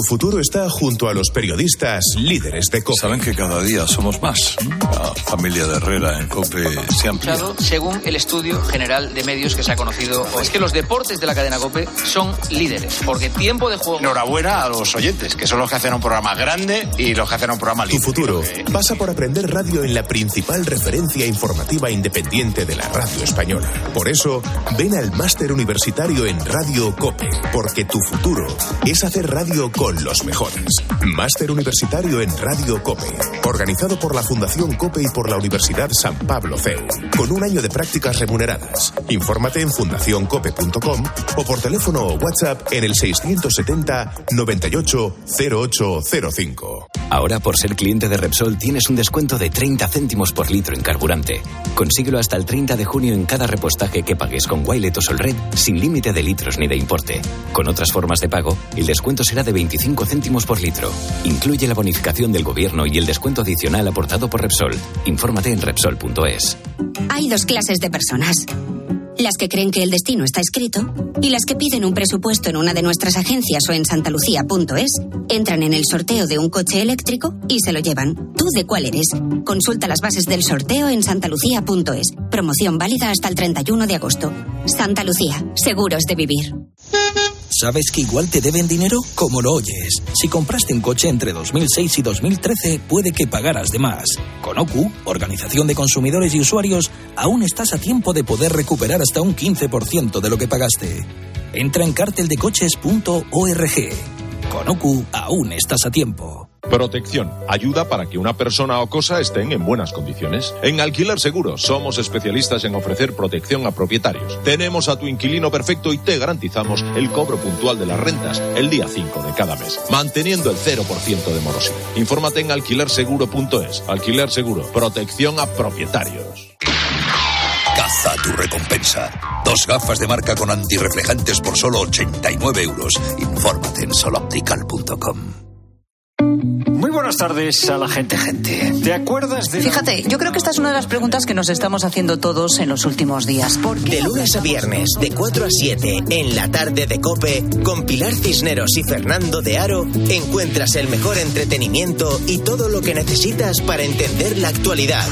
Tu futuro está junto a los periodistas líderes de COPE. Saben que cada día somos más. La familia de Herrera en COPE se amplía. Según el estudio general de medios que se ha conocido, es que los deportes de la cadena COPE son líderes, porque tiempo de juego... Enhorabuena a los oyentes, que son los que hacen un programa grande y los que hacen un programa Tu libre. futuro pasa por aprender radio en la principal referencia informativa independiente de la radio española. Por eso, ven al máster universitario en Radio COPE, porque tu futuro es hacer radio con los mejores. Máster universitario en Radio COPE, organizado por la Fundación COPE y por la Universidad San Pablo CEU, con un año de prácticas remuneradas. Infórmate en fundacioncope.com o por teléfono o WhatsApp en el 670 98 0805. Ahora, por ser cliente de Repsol, tienes un descuento de 30 céntimos por litro en carburante. Consíguelo hasta el 30 de junio en cada repostaje que pagues con Wilet o Solred, sin límite de litros ni de importe. Con otras formas de pago, el descuento será de 25 céntimos por litro. Incluye la bonificación del gobierno y el descuento adicional aportado por Repsol. Infórmate en Repsol.es. Hay dos clases de personas. Las que creen que el destino está escrito y las que piden un presupuesto en una de nuestras agencias o en santalucía.es, entran en el sorteo de un coche eléctrico y se lo llevan. ¿Tú de cuál eres? Consulta las bases del sorteo en santalucía.es. Promoción válida hasta el 31 de agosto. Santa Lucía, seguros de vivir. ¿Sabes que igual te deben dinero? Como lo oyes. Si compraste un coche entre 2006 y 2013, puede que pagaras de más. Con OCU, Organización de Consumidores y Usuarios, aún estás a tiempo de poder recuperar hasta un 15% de lo que pagaste. Entra en carteldecoches.org. Con OCU, aún estás a tiempo. Protección. Ayuda para que una persona o cosa estén en buenas condiciones. En Alquiler Seguro somos especialistas en ofrecer protección a propietarios. Tenemos a tu inquilino perfecto y te garantizamos el cobro puntual de las rentas el día 5 de cada mes, manteniendo el 0% de morosidad. Infórmate en alquilerseguro.es. Alquiler Seguro. Protección a propietarios. Caza tu recompensa. Dos gafas de marca con antirreflejantes por solo 89 euros. Infórmate en soloptical.com. Buenas tardes a la gente, gente. ¿Te acuerdas de.? Fíjate, yo creo que esta es una de las preguntas que nos estamos haciendo todos en los últimos días. ¿Por De lunes a viernes, de 4 a 7, en la tarde de Cope, con Pilar Cisneros y Fernando de Aro, encuentras el mejor entretenimiento y todo lo que necesitas para entender la actualidad.